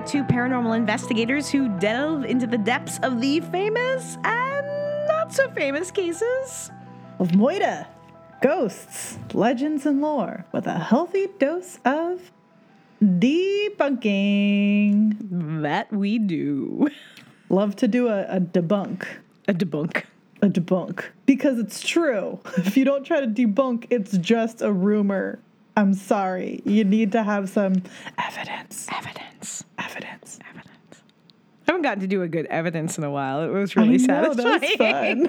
Kim, and we are two paranormal investigators who delve into the depths of the famous and not so famous cases. Of Moida, ghosts, legends, and lore with a healthy dose of debunking. That we do. Love to do a, a debunk. A debunk. A debunk. Because it's true. If you don't try to debunk, it's just a rumor. I'm sorry. You need to have some evidence. Evidence. Evidence. Evidence. I haven't gotten to do a good evidence in a while. It was really I know, satisfying.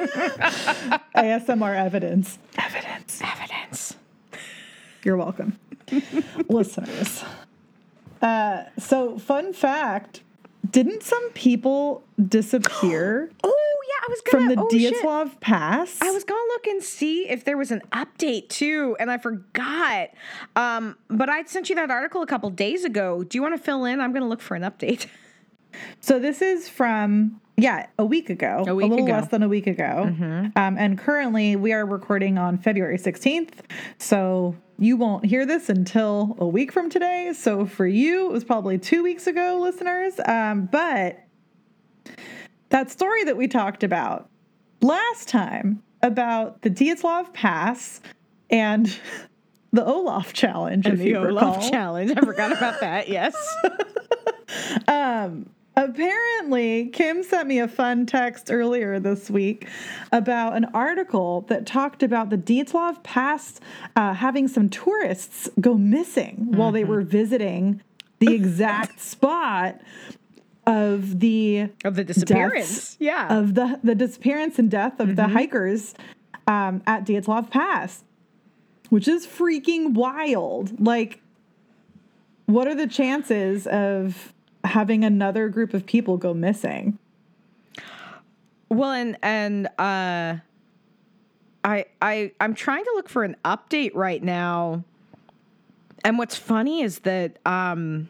ASMR evidence. Evidence. Evidence. You're welcome. Listeners. Uh, so, fun fact didn't some people disappear Oh I was from gonna the oh, shit. Pass? I was gonna look and see if there was an update too, and I forgot. Um, but I sent you that article a couple days ago. Do you want to fill in? I'm gonna look for an update. So this is from yeah a week ago, A week little ago. Mm-hmm. less than a week ago, um, and currently we are recording on February sixteenth. So you won't hear this until a week from today. So for you, it was probably two weeks ago, listeners. Um, but that story that we talked about last time about the Dyatlov Pass and the Olaf challenge, if you recall. challenge. I forgot about that. Yes. Um, apparently, Kim sent me a fun text earlier this week about an article that talked about the Dyatlov Pass uh, having some tourists go missing while they were visiting the exact spot of the of the disappearance. deaths Yeah. of the the disappearance and death of the hikers um, at Dyatlov Pass, which is freaking wild. Like, what are the chances of having another group of people go missing? Well, and and uh, I I I'm trying to look for an update right now. And what's funny is that um,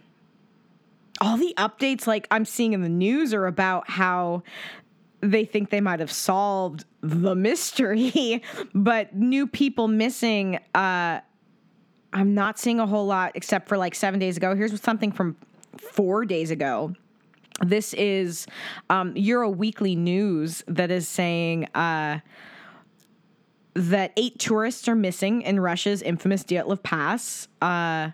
all the updates like I'm seeing in the news are about how they think they might have solved the mystery, but new people missing. Uh, I'm not seeing a whole lot except for like seven days ago. Here's something from four days ago. This is um, Euro Weekly News that is saying uh, that eight tourists are missing in Russia's infamous Dyatlov Pass. Uh,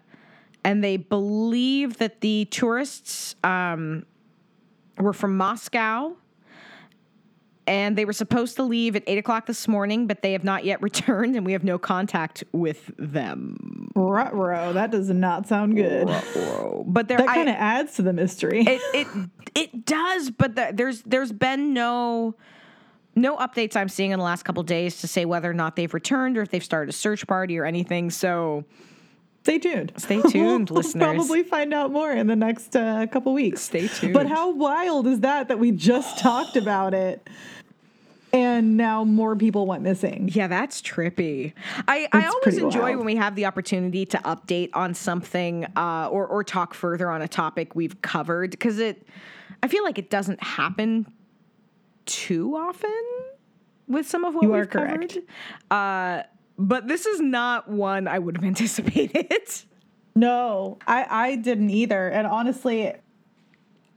and they believe that the tourists um, were from Moscow and they were supposed to leave at eight o'clock this morning, but they have not yet returned, and we have no contact with them. Ruh-roh, that does not sound good. But there, That kind of adds to the mystery. it it it does, but the, there's there's been no no updates I'm seeing in the last couple days to say whether or not they've returned or if they've started a search party or anything. So Stay tuned. Stay tuned, We'll listeners. Probably find out more in the next uh, couple weeks. Stay tuned. But how wild is that that we just talked about it, and now more people went missing? yeah, that's trippy. I, I always enjoy wild. when we have the opportunity to update on something uh, or or talk further on a topic we've covered because it I feel like it doesn't happen too often with some of what You we've are correct. covered. Uh, but this is not one I would have anticipated. No, I I didn't either. And honestly,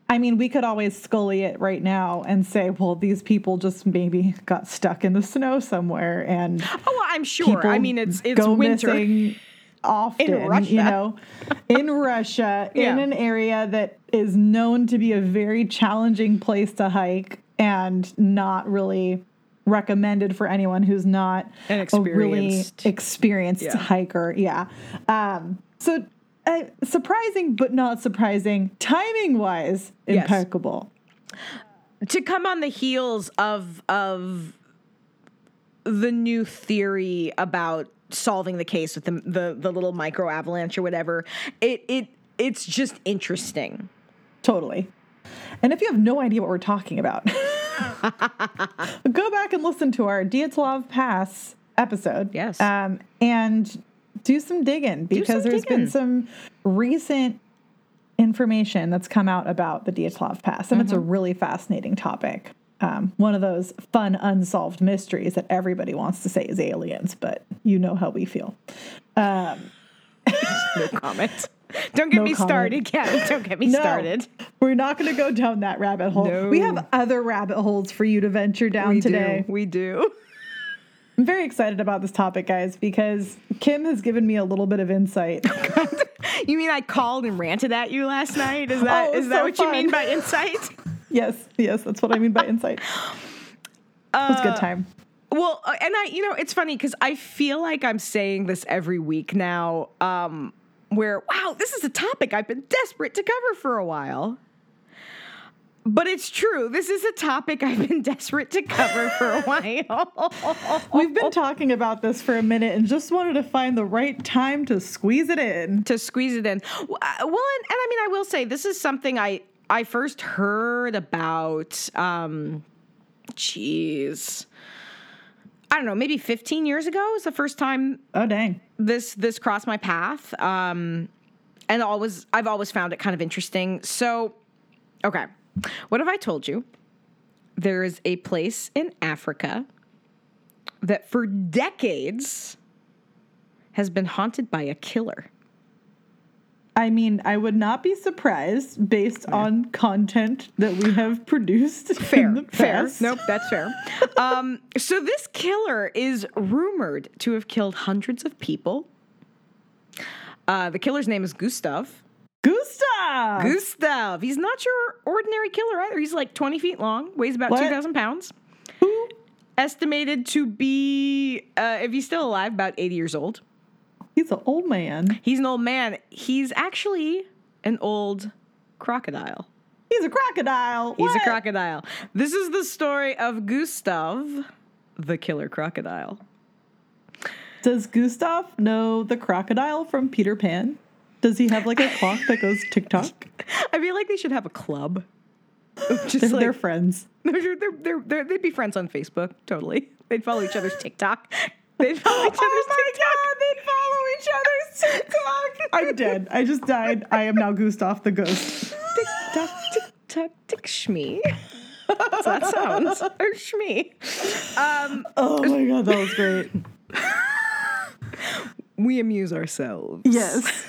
I mean, we could always scully it right now and say, well, these people just maybe got stuck in the snow somewhere and Oh, well, I'm sure. I mean, it's it's go winter. missing often, Russia. you know, in Russia, in an area that is known to be a very challenging place to hike and not really recommended for anyone who's not An a really experienced- experienced Yeah. hiker. Yeah. Um, so uh, surprising, but not surprising. Timing wise, Yes. impeccable. to come on the heels of of the new theory about solving the case with the the, the little micro avalanche or whatever. It it it's just interesting. Totally. And if you have no idea what we're talking about, go back and listen to our Dyatlov Pass episode. Yes. Um, and do some digging because some there's digging. been some recent information that's come out about the Dyatlov Pass, and it's a Mm-hmm. really fascinating topic. Um, one of those fun unsolved mysteries that everybody wants to say is aliens, but you know how we feel. No comment. Don't get No me comment. started, Kat. Don't get me No, started. We're not going to go down that rabbit hole. No. We have other rabbit holes for you to venture down We today. do. We do. I'm very excited about this topic, guys, because Kim has given me a little bit of insight. You mean I called and ranted at you last night? Is that Oh, is was that so what you mean by insight? yes, yes, that's what I mean by insight. It was a good time. Well, uh, and I, you know, it's funny because I feel like I'm saying this every week now. Um, where wow, this is a topic I've been desperate to cover for a while. But it's true. This is a topic I've been desperate to cover for a while. We've been talking about this for a minute and just wanted to find the right time to squeeze it in. to squeeze it in. Well, uh, and, and I mean, I will say this is something I I first heard about. Um, jeez, I don't know, maybe 15 years ago is the first time Oh, dang. this this crossed my path. Um, and always I've always found it kind of interesting. So, okay, what have I told you? There is a place in Africa that for decades has been haunted by a killer. I mean, I would not be surprised based on content that we have produced. Fair, fair. Nope, that's fair. um, so this killer is rumored to have killed hundreds of people. Uh, the killer's name is Gustav. Gustav! Gustav. He's not your ordinary killer either. He's like 20 feet long, weighs about What? 2,000 pounds. Who? Estimated to be, uh, if he's still alive, about 80 years old. He's an old man. He's an old man. He's actually an old crocodile. He's a crocodile. He's What? a crocodile. This is the story of Gustav, the killer crocodile. Does Gustav know the crocodile from Peter Pan? Does he have like a clock that goes tick tock? I feel like they should have a club. Just They're, like they're friends. they're, they're, they're, they're, they'd be friends on Facebook, totally. They'd follow each other's TikTok. They'd follow each other's Oh my TikTok. god, they'd follow each other's TikTok. I'm dead. I just died. I am now Gustav the ghost. Tick tock, tick tock, tick shmee. That's that sounds. Or shmee. Um, Oh my god, that was great. we amuse ourselves. Yes.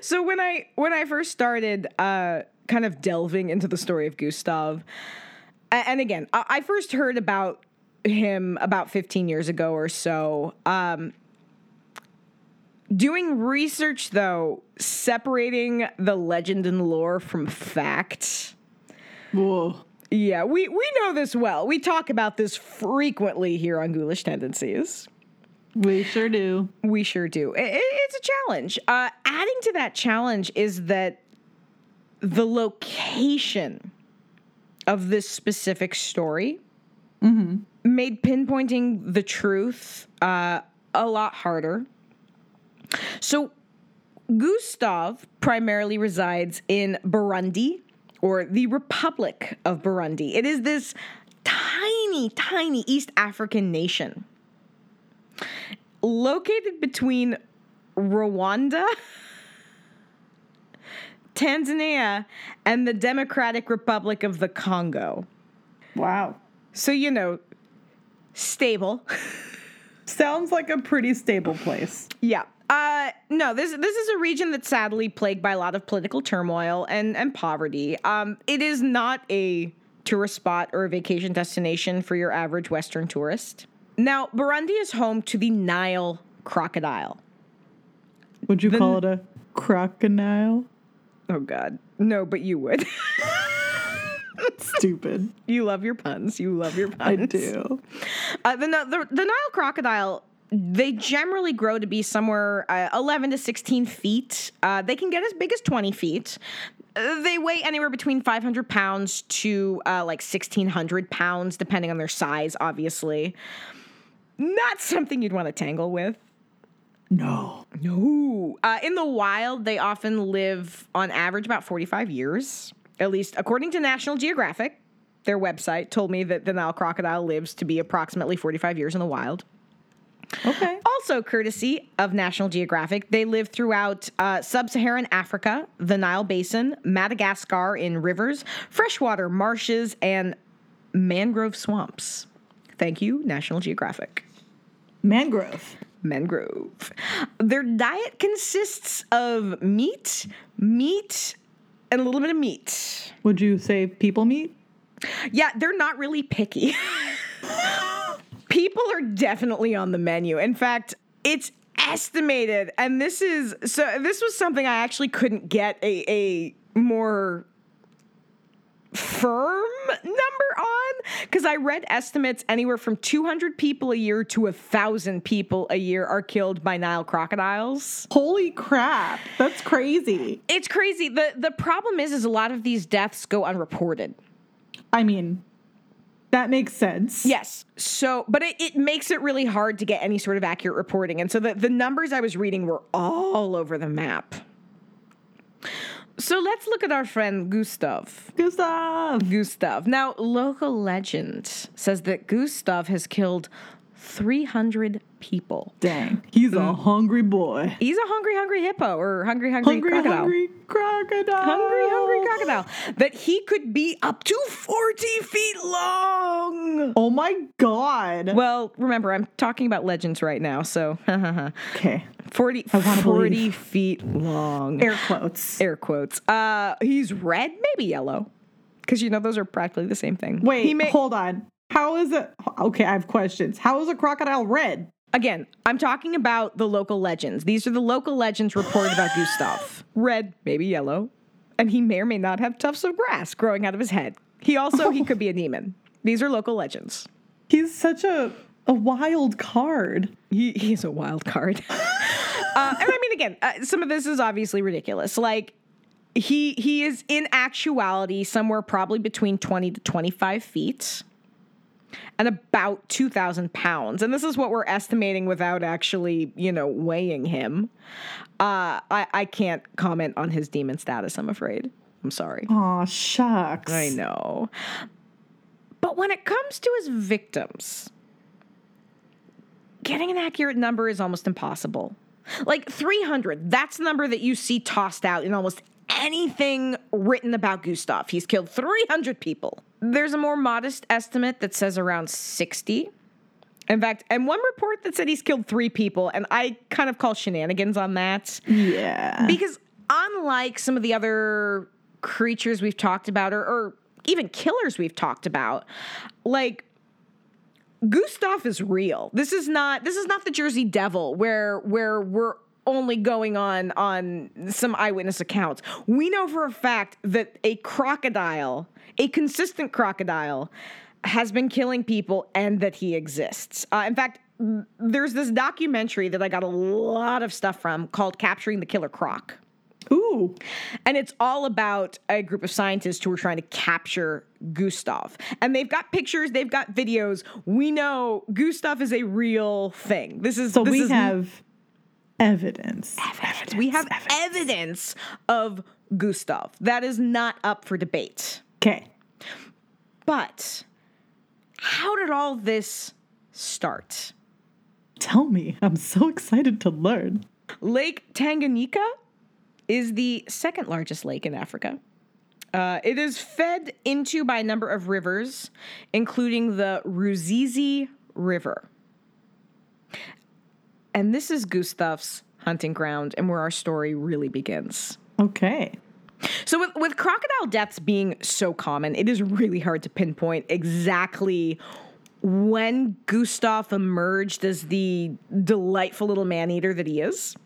So when I when I first started uh, kind of delving into the story of Gustav, and again, I I first heard about him about 15 years ago or so. Um, doing research though, separating the legend and lore from fact. Whoa. Yeah, we, we know this well. We talk about this frequently here on Ghoulish Tendencies. We sure do. We sure do. I- I- it's a challenge. Uh, adding to that challenge is that the location of this specific story made pinpointing the truth uh, a lot harder. So, Gustav primarily resides in Burundi or the Republic of Burundi. It is this tiny, tiny East African nation located between Rwanda, Tanzania, and the Democratic Republic of the Congo. Wow. So, you know, stable. Sounds like a pretty stable place. yeah. Uh, no, this this is a region that's sadly plagued by a lot of political turmoil and and poverty. Um, it is not a tourist spot or a vacation destination for your average Western tourist. Now, Burundi is home to the Nile crocodile. Would you call it a crocodile? Oh God, no, but you would. Stupid. you love your puns. You love your puns. I do. Uh, the, the the Nile crocodile. They generally grow to be somewhere uh, 11 to 16 feet. Uh, they can get as big as 20 feet. Uh, they weigh anywhere between 500 pounds to uh, like 1600 pounds, depending on their size, obviously. Not something you'd want to tangle with. No. No. Uh, in the wild, they often live on average about 45 years, at least according to National Geographic. Their website told me that the Nile crocodile lives to be approximately 45 years in the wild. Okay. Also, courtesy of National Geographic, they live throughout uh, sub Saharan Africa, the Nile Basin, Madagascar in rivers, freshwater marshes, and mangrove swamps. Thank you, National Geographic. Mangrove. mangrove. Their diet consists of meat, meat, and a little bit of meat. Would you say people meat? Yeah, they're not really picky. People are definitely on the menu. In fact, it's estimated, and this is so this was something I actually couldn't get a, a more firm number on because I read estimates anywhere from 200 people a year to a thousand people a year are killed by Nile crocodiles. Holy crap. That's crazy. It's crazy. The the problem is is a lot of these deaths go unreported. I mean, that makes sense. Yes. So, but it, it makes it really hard to get any sort of accurate reporting. And so the, the numbers I was reading were all over the map. So let's look at our friend Gustav. Gustav. Gustav. Now, local legend says that Gustav has killed 300 people. Dang. He's a hungry boy. He's a hungry, hungry hippo or hungry, hungry, Hungry, crocodile. hungry crocodile. Hungry, hungry crocodile. That he could be up to 40 feet long. Oh my god. Well, remember, I'm talking about legends right now, so okay. 40, 40 believe. feet long. Air quotes. Air quotes. Uh, he's red, maybe yellow. Because, you know, those are practically the same thing. Wait, He may- hold on. How is it? Okay, I have questions. How is a crocodile red? Again, I'm talking about the local legends. These are the local legends reported about Gustav. Red, maybe yellow. And he may or may not have tufts of grass growing out of his head. He also, he could be a demon. These are local legends. He's such a a wild card. He, he's a wild card. uh, and I mean, again, uh, some of this is obviously ridiculous. Like, he he is in actuality somewhere probably between 20 to 25 feet and about 2,000 pounds. And this is what we're estimating without actually, you know, weighing him. Uh, I, I can't comment on his demon status, I'm afraid. I'm sorry. Aw, shucks. I know. But when it comes to his victims, getting an accurate number is almost impossible. Like 300, that's the number that you see tossed out in almost anything written about Gustav. He's killed 300 people. There's a more modest estimate that says around 60. In fact, and one report that said he's killed three people, and I kind of call shenanigans on that. Yeah. Because unlike some of the other creatures we've talked about, or, or even killers we've talked about, like Gustav is real. This is not this is not the Jersey Devil where where we're only going on on some eyewitness accounts. We know for a fact that a crocodile, a consistent crocodile, has been killing people and that he exists. Uh, in fact, there's this documentary that I got a lot of stuff from called Capturing the Killer Croc. Ooh. And it's all about a group of scientists who are trying to capture Gustav. And they've got pictures, they've got videos. We know Gustav is a real thing. This is So this we is have evidence. evidence. We have evidence of Gustav. That is not up for debate. Okay. But how did all this start? Tell me. I'm so excited to learn. Lake Tanganyika is the second largest lake in Africa. Uh, it is fed into by a number of rivers, including the Ruzizi River. And this is Gustav's hunting ground and where our story really begins. Okay. So, with, with crocodile deaths being so common, it is really hard to pinpoint exactly when Gustav emerged as the delightful little man eater that he is.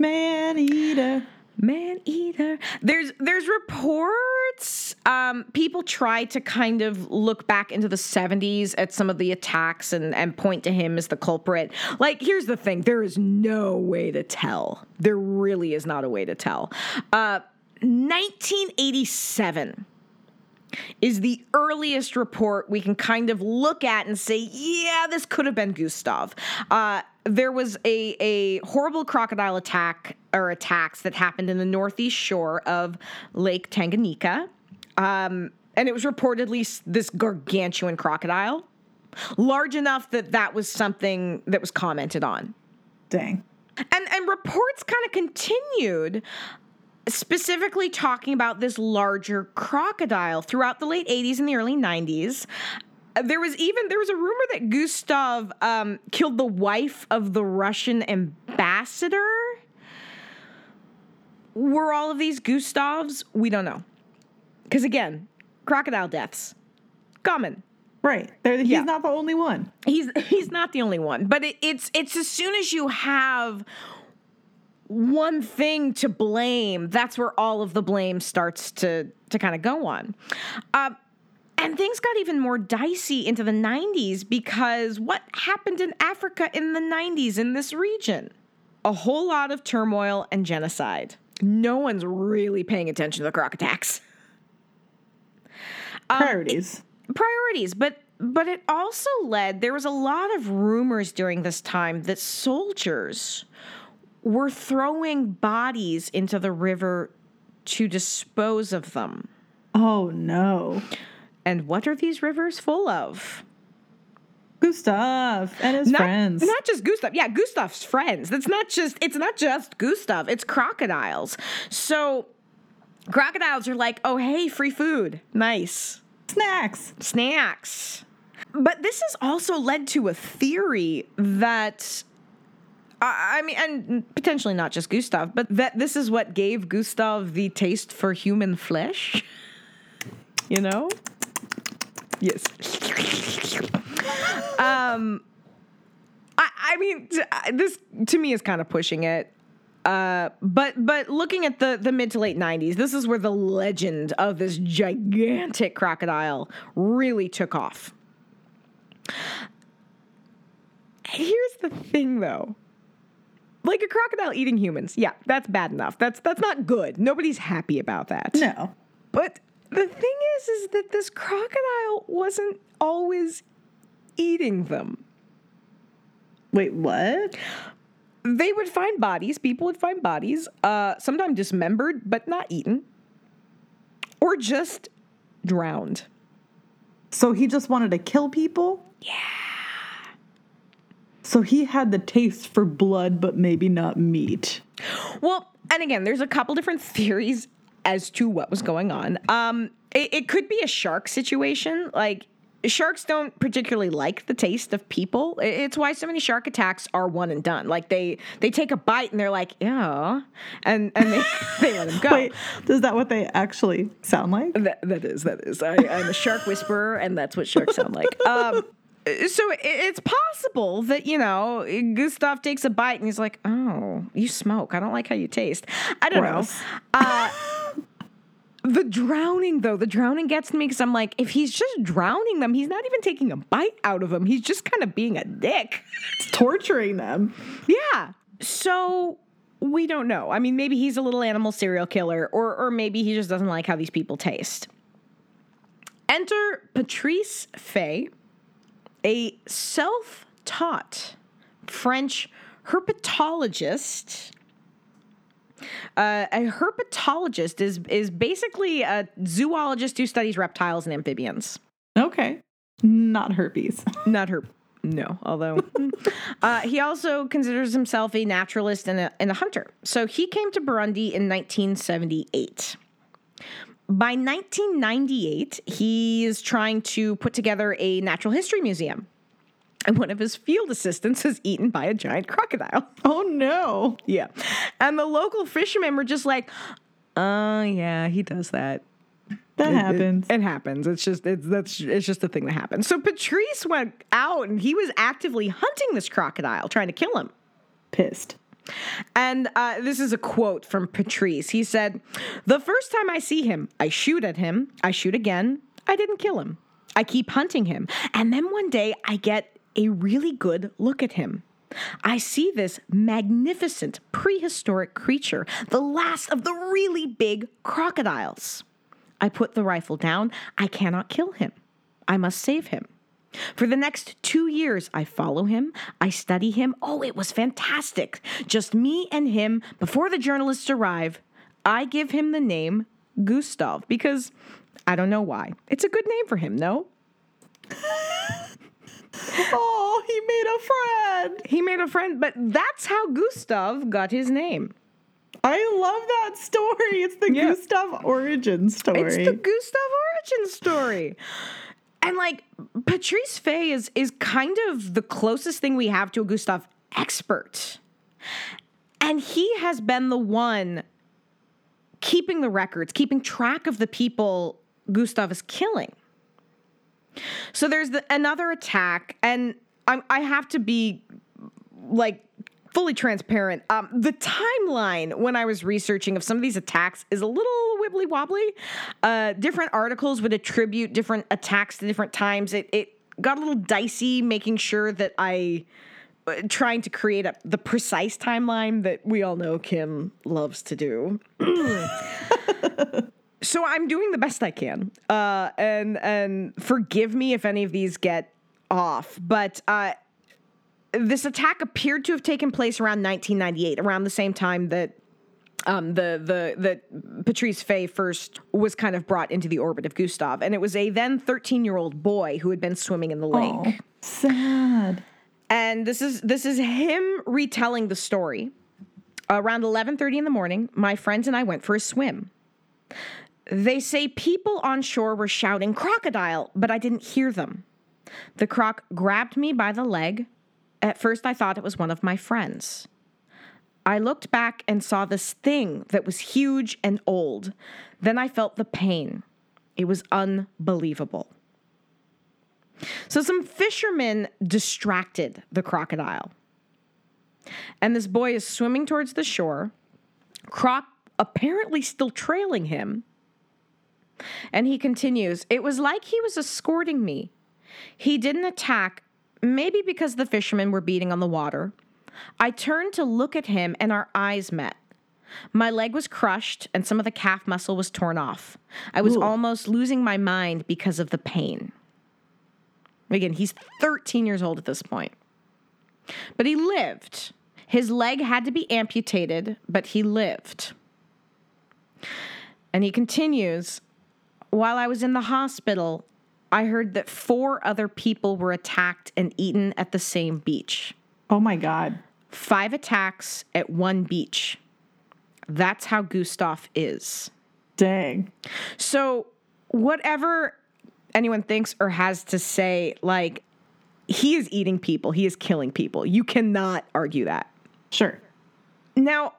Man eater. Man eater. There's there's reports. Um, people try to kind of look back into the 70s at some of the attacks and, and point to him as the culprit. Like, here's the thing: there is no way to tell. There really is not a way to tell. Uh, 1987 is the earliest report we can kind of look at and say, yeah, this could have been Gustav. Uh, there was a, a horrible crocodile attack or attacks that happened in the northeast shore of Lake Tanganyika. Um, and it was reportedly this gargantuan crocodile, large enough that that was something that was commented on. Dang. And and reports kind of continued specifically talking about this larger crocodile throughout the late 80s and the early 90s. there was even there was a rumor that Gustav um, killed the wife of the Russian ambassador. Were all of these Gustavs? We don't know. Because again, crocodile deaths, common. Right. There, he's Yeah. not the only one. He's he's not the only one, but it, it's it's as soon as you have one thing to blame, that's where all of the blame starts to to kind of go on. Um, and things got even more dicey into the 90s because what happened in Africa in the 90s in this region? A whole lot of turmoil and genocide. No one's really paying attention to the croc attacks. Um, Priorities. priorities but but it also led there was a lot of rumors during this time that soldiers were throwing bodies into the river to dispose of them oh no. and what are these rivers full of Gustav and his not, friends. not just gustav yeah gustav's friends that's not just it's not just gustav it's crocodiles so crocodiles are like oh hey free food nice Snacks. snacks. But this has also led to a theory that I mean, and potentially not just Gustav, but that this is what gave Gustav the taste for human flesh. You know? Yes. um, I, I mean, this to me is kind of pushing it. Uh, but but looking at the the mid to late '90s, this is where the legend of this gigantic crocodile really took off. Here's the thing, though. Like a crocodile eating humans, yeah, that's bad enough. That's that's not good. Nobody's happy about that. No. But the thing is, is that this crocodile wasn't always eating them. Wait, what? They would find bodies. People would find bodies, uh, sometimes dismembered but not eaten, or just drowned. So he just wanted to kill people? Yeah. So he had the taste for blood, but maybe not meat. Well, and again, there's a couple different theories as to what was going on. Um, it, it could be a shark situation. Like sharks don't particularly like the taste of people. It's why so many shark attacks are one and done. Like they they take a bite and they're like, yeah, and and they, they let them go. Wait, is that what they actually sound like? That, that is, that is. I, I'm a shark whisperer, and that's what sharks sound like. Um, so it's possible that, you know, Gustav takes a bite and he's like, oh, you smoke. I don't like how you taste. I don't Gross. know. Uh, the drowning, though, the drowning gets to me because I'm like, if he's just drowning them, he's not even taking a bite out of them. He's just kind of being a dick. It's torturing them. Yeah. So we don't know. I mean, maybe he's a little animal serial killer, or or maybe he just doesn't like how these people taste. Enter Patrice Faye, a self-taught French herpetologist. Uh, a herpetologist is is basically a zoologist who studies reptiles and amphibians. Okay. Not herpes. Not her. No, although uh, he also considers himself a naturalist and a, and a hunter. So he came to Burundi in 1978. By 1998, he is trying to put together a natural history museum. And one of his field assistants is eaten by a giant crocodile. Oh no. Yeah. And the local fishermen were just like, oh, yeah, he does that. That It- it- happens. It, happens. It's just it's that's it's just a thing that happens. So Patrice went out and he was actively hunting this crocodile, trying to kill him. Pissed. And uh, this is a quote from Patrice. He said, "The first time I see him, I shoot at him. I shoot again. I didn't kill him. I keep hunting him, and then one day I get a really good look at him." I see this magnificent prehistoric creature, the last of the really big crocodiles. I put the rifle down. I cannot kill him. I must save him. For the next two years, I follow him. I study him. Oh, it was fantastic. Just me and him before the journalists arrive. I give him the name Gustav because I don't know why. It's a good name for him, no? Oh, he made a friend. He made a friend, but that's how Gustav got his name. I love that story. It's the Yeah. Gustav origin story. It's the Gustav origin story. And like Patrice Faye is is kind of the closest thing we have to a Gustav expert. And he has been the one keeping the records, keeping track of the people Gustav is killing. So there's the, another attack, and i I have to be like fully transparent. Um, the timeline when I was researching of some of these attacks is a little wibbly wobbly. Uh, different articles would attribute different attacks to different times. It, it got a little dicey making sure that I uh, trying to create a, the precise timeline that we all know Kim loves to do. so I'm doing the best I can, uh, and and forgive me if any of these get off, but uh, this attack appeared to have taken place around 1998, around the same time that um, the the that Patrice Faye first was kind of brought into the orbit of Gustav, and it was a then 13 year old boy who had been swimming in the lake. Oh, sad. And this is this is him retelling the story. Around 11:30 in the morning, my friends and I went for a swim. They say people on shore were shouting crocodile, but I didn't hear them. The croc grabbed me by the leg. At first, I thought it was one of my friends. I looked back and saw this thing that was huge and old. Then I felt the pain. It was unbelievable. So, some fishermen distracted the crocodile. And this boy is swimming towards the shore, Croc apparently still trailing him. And he continues, It was like he was escorting me. He didn't attack, maybe because the fishermen were beating on the water. I turned to look at him, and our eyes met. My leg was crushed, and some of the calf muscle was torn off. I was Ooh. almost losing my mind because of the pain. Again, he's 13 years old at this point. But he lived. His leg had to be amputated, but he lived. And he continues While I was in the hospital, I heard that four other people were attacked and eaten at the same beach. Oh my God. Five attacks at one beach. That's how Gustav is. Dang. So, whatever anyone thinks or has to say, like, he is eating people, he is killing people. You cannot argue that. Sure. Now,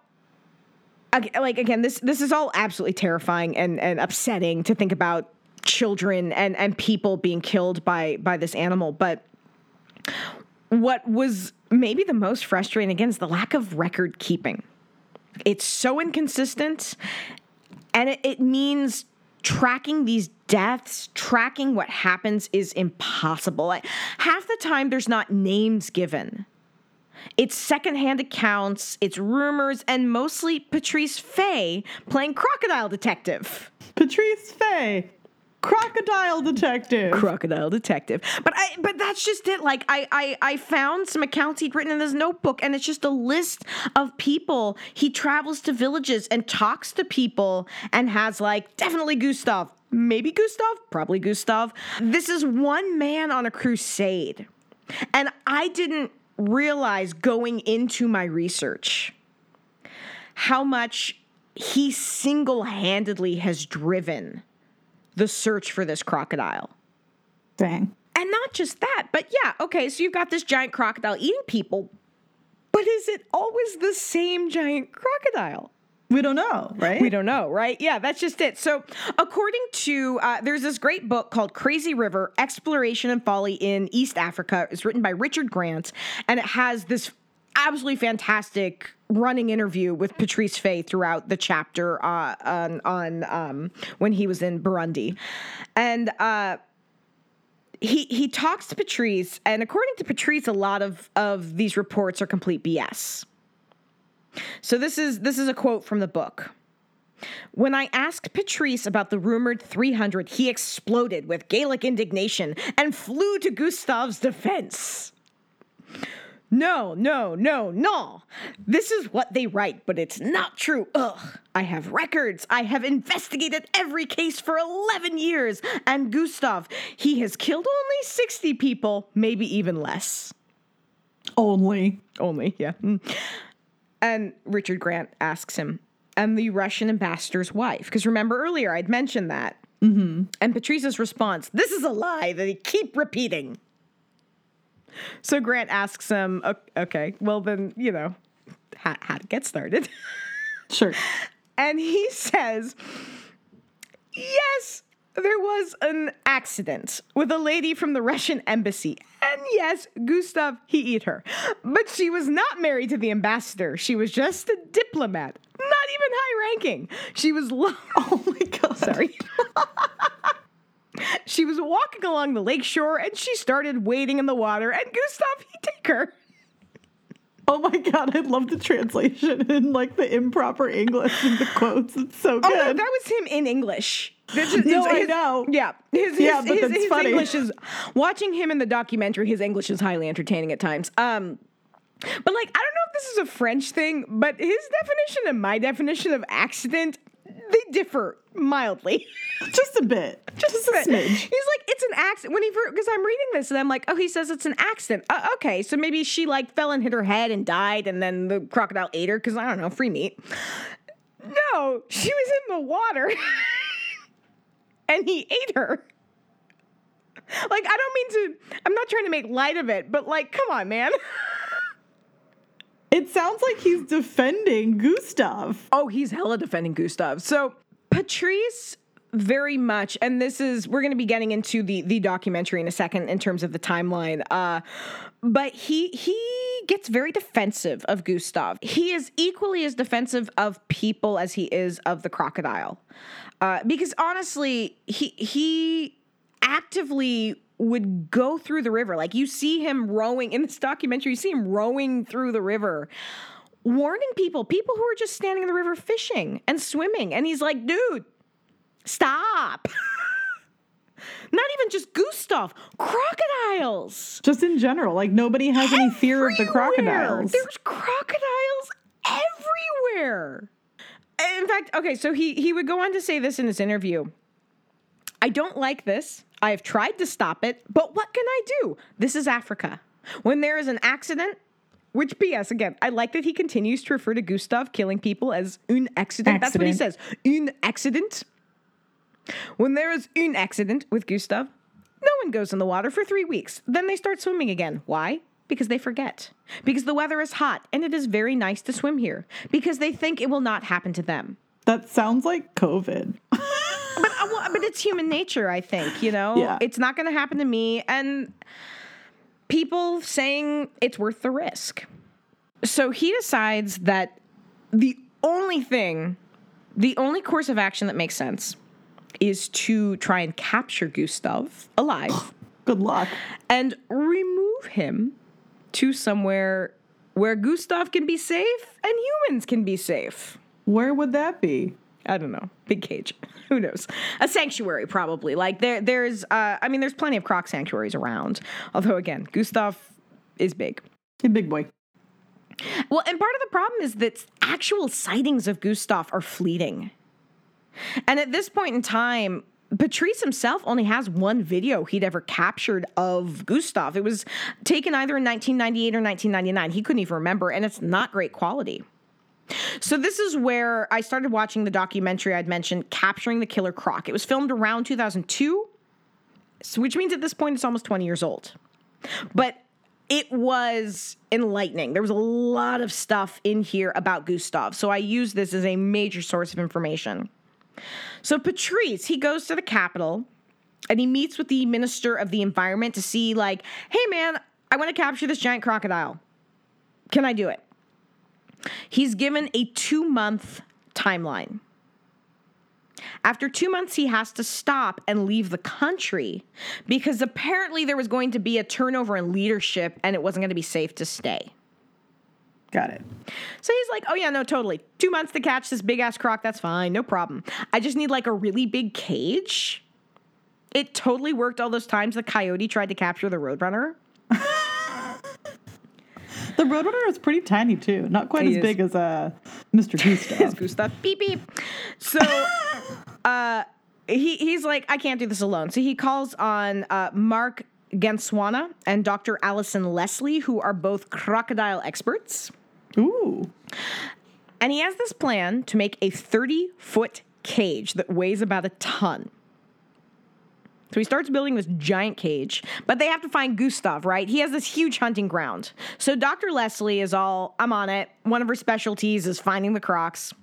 like again, this this is all absolutely terrifying and and upsetting to think about children and and people being killed by by this animal, but what was maybe the most frustrating again is the lack of record keeping. It's so inconsistent and it, it means tracking these deaths, tracking what happens is impossible. Half the time, there's not names given. It's secondhand accounts, it's rumors, and mostly Patrice Faye playing crocodile detective. Patrice Faye crocodile detective. Crocodile detective. But i but that's just it. Like I, I i found some accounts he'd written in his notebook and it's just a list of people. He travels to villages and talks to people and has like definitely gustav. Maybe gustav probably gustav. This is one man on a crusade. And i didn't realize going into my research how much he single-handedly has driven the search for this crocodile. Dang. And not just that, but yeah, okay, so you've got this giant crocodile eating people, but is it always the same giant crocodile? We don't know, right? We don't know, right? Yeah, that's just it. So, according to, uh, there's this great book called Crazy River Exploration and Folly in East Africa. It's written by Richard Grant, and it has this absolutely fantastic running interview with Patrice Faye throughout the chapter uh, on on um, when he was in Burundi, and uh, he he talks to Patrice, and according to Patrice, a lot of of these reports are complete BS. So this is this is a quote from the book. When I asked Patrice about the rumored 300, he exploded with Gaelic indignation and flew to Gustav's defense. No, no, no, no. This is what they write, but it's not true. Ugh. I have records. I have investigated every case for 11 years. And Gustav, he has killed only 60 people, maybe even less. Only. Only, yeah. Mm. And Richard Grant asks him, and the Russian ambassador's wife, because remember earlier I'd mentioned that. Mm-hmm. And Patrice's response, this is a lie that he keep repeating. So Grant asks him, okay, well then, you know, how, how to get started. Sure. and he says, yes, there was an accident with a lady from the Russian embassy. And yes, Gustav, he eat her. But she was not married to the ambassador. She was just a diplomat, not even high ranking. She was. Lo- oh my God. Sorry. she was walking along the lakeshore and she started wading in the water, and Gustav, he take her. Oh my god, I love the translation and like the improper English and the quotes. It's so good. Oh, no, that was him in English. This is, no, his, I know. Yeah, his, yeah, his, but his, that's his funny. English is watching him in the documentary. His English is highly entertaining at times. Um, but like, I don't know if this is a French thing, but his definition and my definition of accident they differ mildly. Just a bit. Just, a smidge. He's like, it's an accident. When he, because I'm reading this and I'm like, oh, he says it's an accident. Uh, okay, so maybe she like fell and hit her head and died and then the crocodile ate her because I don't know, free meat. No, she was in the water and he ate her. Like, I don't mean to, I'm not trying to make light of it, but like, come on, man. It sounds like he's defending Gustav. Oh, he's hella defending Gustav. So Patrice very much and this is we're going to be getting into the the documentary in a second in terms of the timeline uh but he he gets very defensive of Gustav. He is equally as defensive of people as he is of the crocodile. Uh because honestly, he he actively would go through the river. Like you see him rowing in this documentary, you see him rowing through the river, warning people, people who are just standing in the river fishing and swimming. And he's like, dude, stop. Not even just Gustav, crocodiles. Just in general, like nobody has Everywhere. any fear of the crocodiles. There's crocodiles everywhere. In fact, okay, so he he would go on to say this in his interview. I don't like this. I have tried to stop it, but what can I do? This is Africa. When there is an accident, which BS again, I like that he continues to refer to Gustav killing people as un accident. accident. That's what he says. Un accident. When there is un accident with Gustav, no one goes in the water for three weeks. Then they start swimming again. Why? Because they forget. Because the weather is hot and it is very nice to swim here. Because they think it will not happen to them. That sounds like COVID. but uh, but it's human nature, I think. You know, yeah. it's not going to happen to me, and people saying it's worth the risk. So he decides that the only thing, the only course of action that makes sense, is to try and capture Gustav alive. Good luck. And remove him to somewhere where Gustav can be safe and humans can be safe. Where would that be? I don't know. Big cage. Who knows? A sanctuary, probably. Like there, there's. Uh, I mean, there's plenty of croc sanctuaries around. Although, again, Gustav is big. A big boy. Well, and part of the problem is that actual sightings of Gustav are fleeting. And at this point in time, Patrice himself only has one video he'd ever captured of Gustav. It was taken either in 1998 or 1999. He couldn't even remember, and it's not great quality. So this is where I started watching the documentary I'd mentioned, Capturing the Killer Croc. It was filmed around 2002, which means at this point it's almost 20 years old. But it was enlightening. There was a lot of stuff in here about Gustav. So I use this as a major source of information. So Patrice, he goes to the capital and he meets with the Minister of the Environment to see, like, hey man, I want to capture this giant crocodile. Can I do it? He's given a two month timeline. After two months, he has to stop and leave the country because apparently there was going to be a turnover in leadership and it wasn't going to be safe to stay. Got it. So he's like, oh, yeah, no, totally. Two months to catch this big ass croc, that's fine, no problem. I just need like a really big cage. It totally worked all those times the coyote tried to capture the Roadrunner. The Roadrunner is pretty tiny too, not quite he as is. big as uh, Mr. Gustav. Gustav, beep beep. So, uh, he he's like, I can't do this alone. So he calls on uh, Mark Genswana and Dr. Allison Leslie, who are both crocodile experts. Ooh. And he has this plan to make a 30 foot cage that weighs about a ton. So he starts building this giant cage, but they have to find Gustav, right? He has this huge hunting ground. So Dr. Leslie is all, I'm on it. One of her specialties is finding the crocs.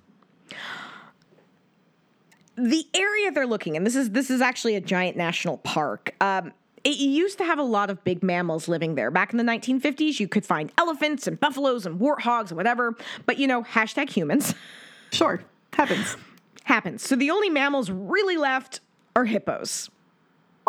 The area they're looking in, this is this is actually a giant national park. Um, it used to have a lot of big mammals living there. Back in the 1950s, you could find elephants and buffaloes and warthogs and whatever. But you know, hashtag humans. Sure, happens. happens. So the only mammals really left are hippos.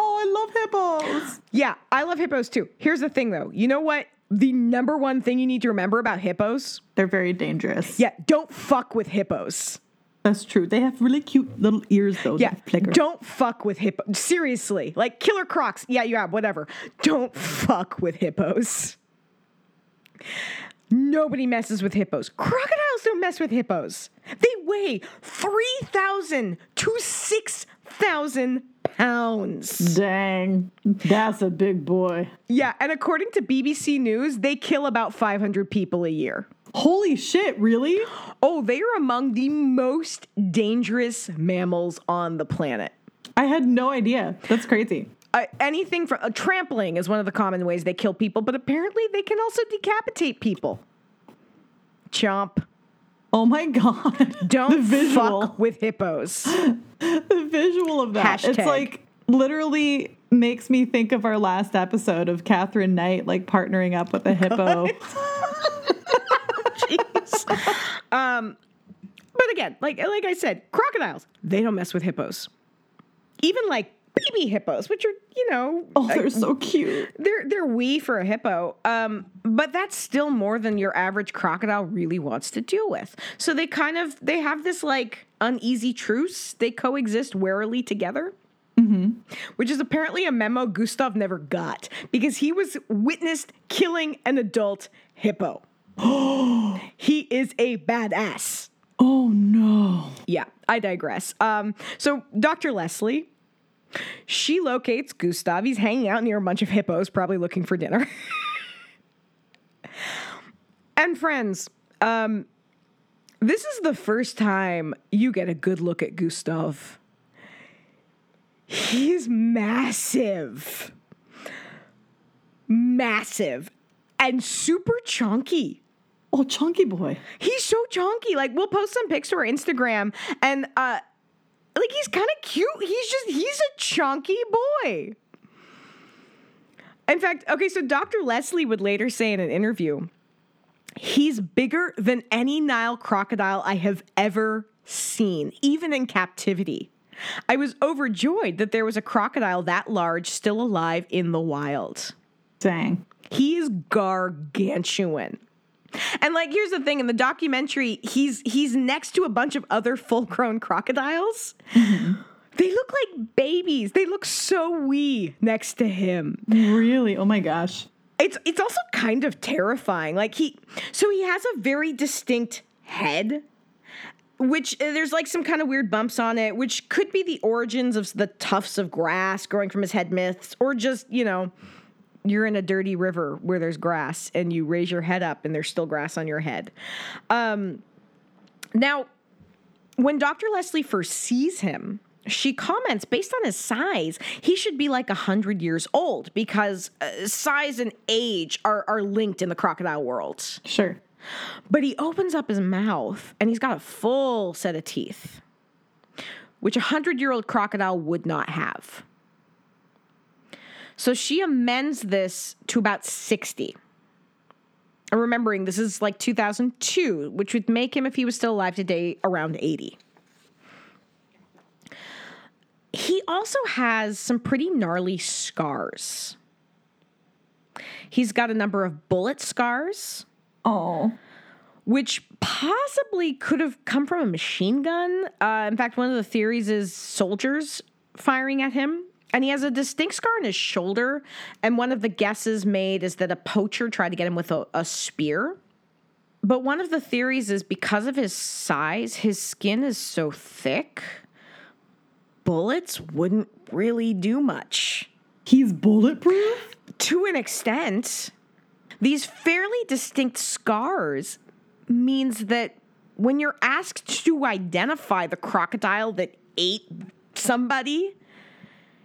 Oh, I love hippos. Yeah, I love hippos too. Here's the thing though. You know what? The number one thing you need to remember about hippos? They're very dangerous. Yeah, don't fuck with hippos. That's true. They have really cute little ears though. Yeah, don't fuck with hippos. Seriously, like killer crocs. Yeah, you have whatever. Don't fuck with hippos. Nobody messes with hippos. Crocodiles don't mess with hippos. They weigh 3,000 to 6,000 pounds. Dang, that's a big boy. Yeah, and according to BBC News, they kill about 500 people a year. Holy shit, really? Oh, they are among the most dangerous mammals on the planet. I had no idea. That's crazy. Uh, anything from uh, trampling is one of the common ways they kill people, but apparently they can also decapitate people. Chomp. Oh my god! Don't visual. fuck with hippos. the visual of that. Hashtag. It's like literally makes me think of our last episode of Katherine Knight like partnering up with a hippo. Jeez. um, but again, like like I said, crocodiles they don't mess with hippos. Even like baby hippos, which are you know, oh, they're so cute. They're they're wee for a hippo, um, but that's still more than your average crocodile really wants to deal with. So they kind of they have this like uneasy truce. They coexist warily together. Mm-hmm. Which is apparently a memo Gustav never got because he was witnessed killing an adult hippo. he is a badass. Oh no. Yeah, I digress. Um, so Dr. Leslie she locates Gustav. He's hanging out near a bunch of hippos, probably looking for dinner. and friends, um, this is the first time you get a good look at Gustav. He's massive. Massive and super chunky. Oh, chunky boy. He's so chunky. Like we'll post some pics to our Instagram and uh like he's kind of cute. He's just he's a chunky boy. In fact, okay, so Dr. Leslie would later say in an interview, he's bigger than any Nile crocodile I have ever seen, even in captivity. I was overjoyed that there was a crocodile that large still alive in the wild. Dang. He is gargantuan. And like here's the thing in the documentary he's he's next to a bunch of other full-grown crocodiles. Mm-hmm. They look like babies. They look so wee next to him. Really? Oh my gosh. It's it's also kind of terrifying. Like he so he has a very distinct head which uh, there's like some kind of weird bumps on it, which could be the origins of the tufts of grass growing from his head myths, or just, you know, you're in a dirty river where there's grass and you raise your head up and there's still grass on your head. Um, now, when Dr. Leslie first sees him, she comments based on his size, he should be like 100 years old because uh, size and age are, are linked in the crocodile world. Sure. But he opens up his mouth and he's got a full set of teeth, which a 100 year old crocodile would not have. So she amends this to about 60. Remembering this is like 2002, which would make him, if he was still alive today, around 80. He also has some pretty gnarly scars. He's got a number of bullet scars. Oh. Which possibly could have come from a machine gun. Uh, in fact, one of the theories is soldiers firing at him and he has a distinct scar on his shoulder. And one of the guesses made is that a poacher tried to get him with a, a spear. But one of the theories is because of his size, his skin is so thick, bullets wouldn't really do much. He's bulletproof? To an extent. These fairly distinct scars means that when you're asked to identify the crocodile that ate somebody,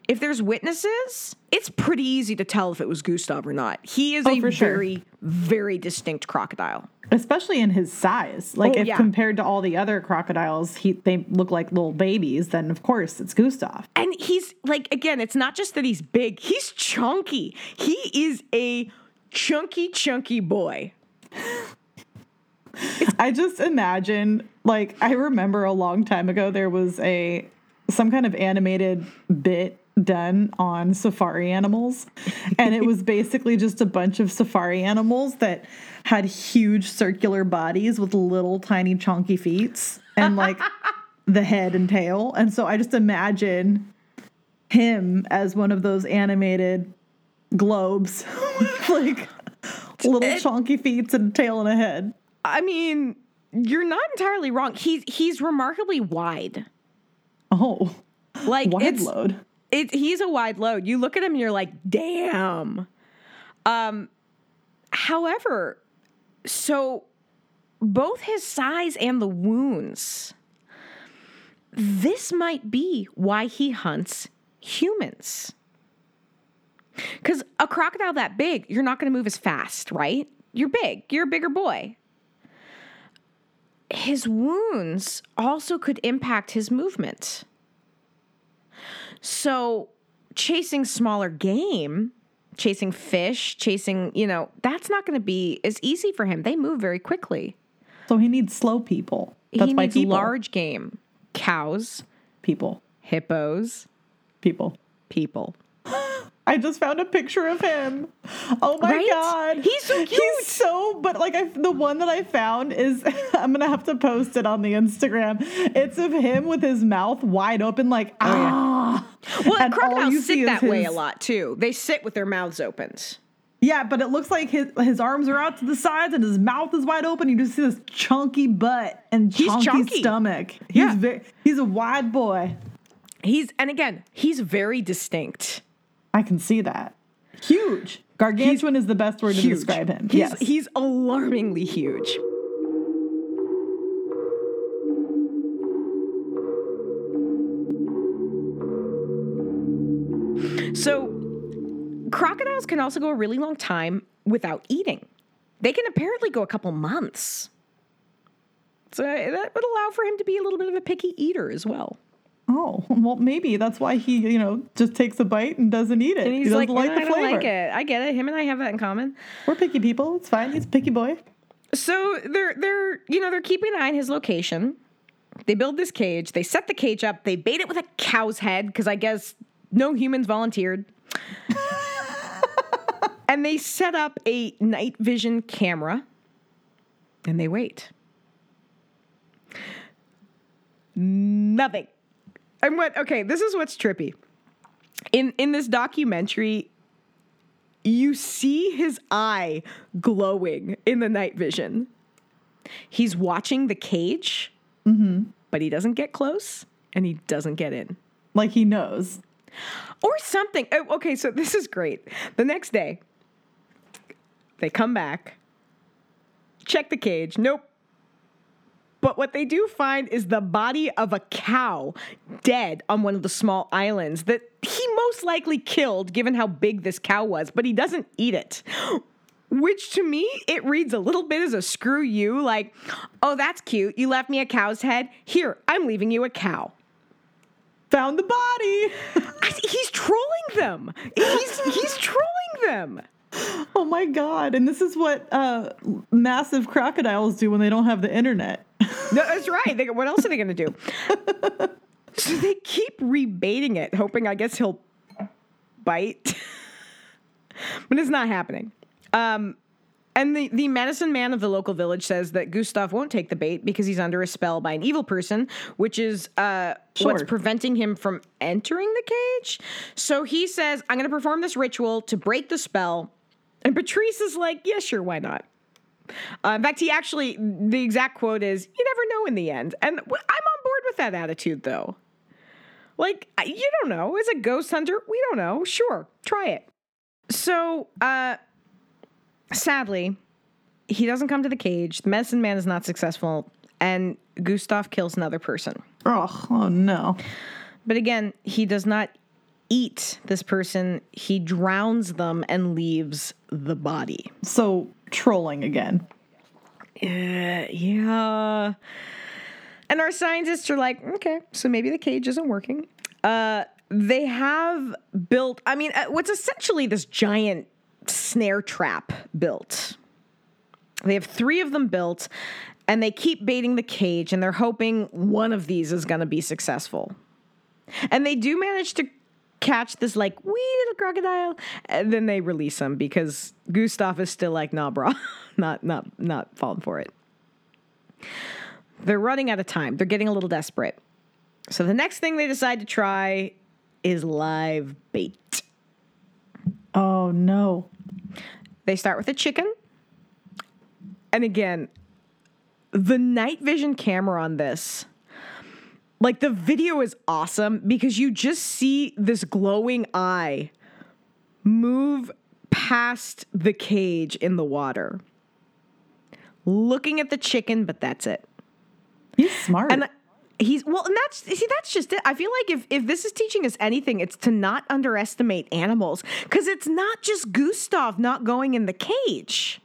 if there's witnesses, it's pretty easy to tell if it was Gustav or not. He is Oh, a for sure. very, very distinct crocodile. Especially in his size. Like Oh, if yeah. compared to all the other crocodiles, he they look like little babies, then of course it's Gustav. And he's like, again, it's not just that he's big, he's chunky. He is a chunky, chunky boy. I just imagine like I remember a long time ago there was a some kind of animated bit done on safari animals and it was basically just a bunch of safari animals that had huge circular bodies with little tiny chunky feet and like the head and tail and so I just imagine him as one of those animated globes with like little chunky feet and a tail and a head. I mean, you're not entirely wrong. He's he's remarkably wide. Oh, Like wide it's load. It he's a wide load. You look at him and you're like, damn. Um however, so both his size and the wounds, this might be why he hunts humans. Because a crocodile that big, you're not going to move as fast, right? You're big. You're a bigger boy. His wounds also could impact his movement. So, chasing smaller game, chasing fish, chasing, you know, that's not going to be as easy for him. They move very quickly. So he needs slow people. That's he needs people, large game, cows, people, hippos, people. people. I just found a picture of him. Oh my Right? god, He's so cute. He's so, but like I, the one that I found is I'm gonna have to post it on the Instagram. It's of him with his mouth wide open, like ah. Well, And crocodiles sit that way a lot too. They sit with their mouths opened. Yeah, but it looks like his his arms are out to the sides and his mouth is wide open. You just see this chunky butt and He's chunky, chunky. stomach. He's Yeah. very, he's a wide boy. He's and again, he's very distinct. I can see that. Huge. Gargantuan is the best word to Huge. describe him. He's, yes. he's alarmingly huge. So, crocodiles can also go a really long time without eating. They can apparently go a couple months. So, uh, that would allow for him to be a little bit of a picky eater as well. Oh, well, maybe that's why he, you know, just takes a bite and doesn't eat it. And he's he like, doesn't like "No, the I don't flavor. like it. I get it. Him and I have that in common. We're picky people. It's fine. He's a picky boy. So they're they're you know they're keeping an eye on his location. They build this cage. They set the cage up. They bait it with a cow's head because I guess no humans volunteered. and they set up a night vision camera. And they wait. Nothing. And what? Okay, this is what's trippy. In in this documentary, you see his eye glowing in the night vision. He's watching the cage, mm-hmm. but he doesn't get close and he doesn't get in. Like he knows. Or something. Oh, okay, so this is great. The next day, they come back, check the cage. Nope. But what they do find is the body of a cow dead on one of the small islands that he most likely killed, given how big this cow was, but he doesn't eat it. Which to me, it reads a little bit as a screw you, like, oh, that's cute. You left me a cow's head. Here, I'm leaving you a cow. Found the body. I- he's trolling them. He's he's trolling them. oh my god! And this is what uh, massive crocodiles do when they don't have the internet. No, that's right. They, what else are they going to do? so they keep rebaiting it, hoping I guess he'll bite, but it's not happening. Um, and the, the medicine man of the local village says that Gustav won't take the bait because he's under a spell by an evil person, which is uh, what's preventing him from entering the cage. So he says, I'm going to perform this ritual to break the spell. And Patrice is like, yeah, sure, why not? Uh, in fact, he actually, the exact quote is, you never know in the end. And I'm on board with that attitude, though. Like, you don't know. As a ghost hunter, we don't know. Sure, try it. So, uh, sadly, he doesn't come to the cage. The medicine man is not successful, and Gustav kills another person. Oh, oh no! But again, he does not eat this person, he drowns them and leaves the body. So trolling again. Uh, yeah. And our scientists are like, okay, so maybe the cage isn't working. Uh, they have built, I mean, uh, what's essentially this giant snare trap built. They have three of them built, and they keep baiting the cage, and they're hoping one of these is going to be successful. And they do manage to catch this like wee little crocodile, and then they release him because Gustav is still like, nah, bro, not not not falling for it. They're running out of time. They're getting a little desperate. So the next thing they decide to try is live bait. Oh no. They start with a chicken. And again, the night vision camera on this, like the video is awesome because you just see this glowing eye move past the cage in the water, looking at the chicken, but that's it. He's smart. And he's well, and that's see, that's just it. I feel like if if this is teaching us anything, it's to not underestimate animals because it's not just Gustav not going in the cage.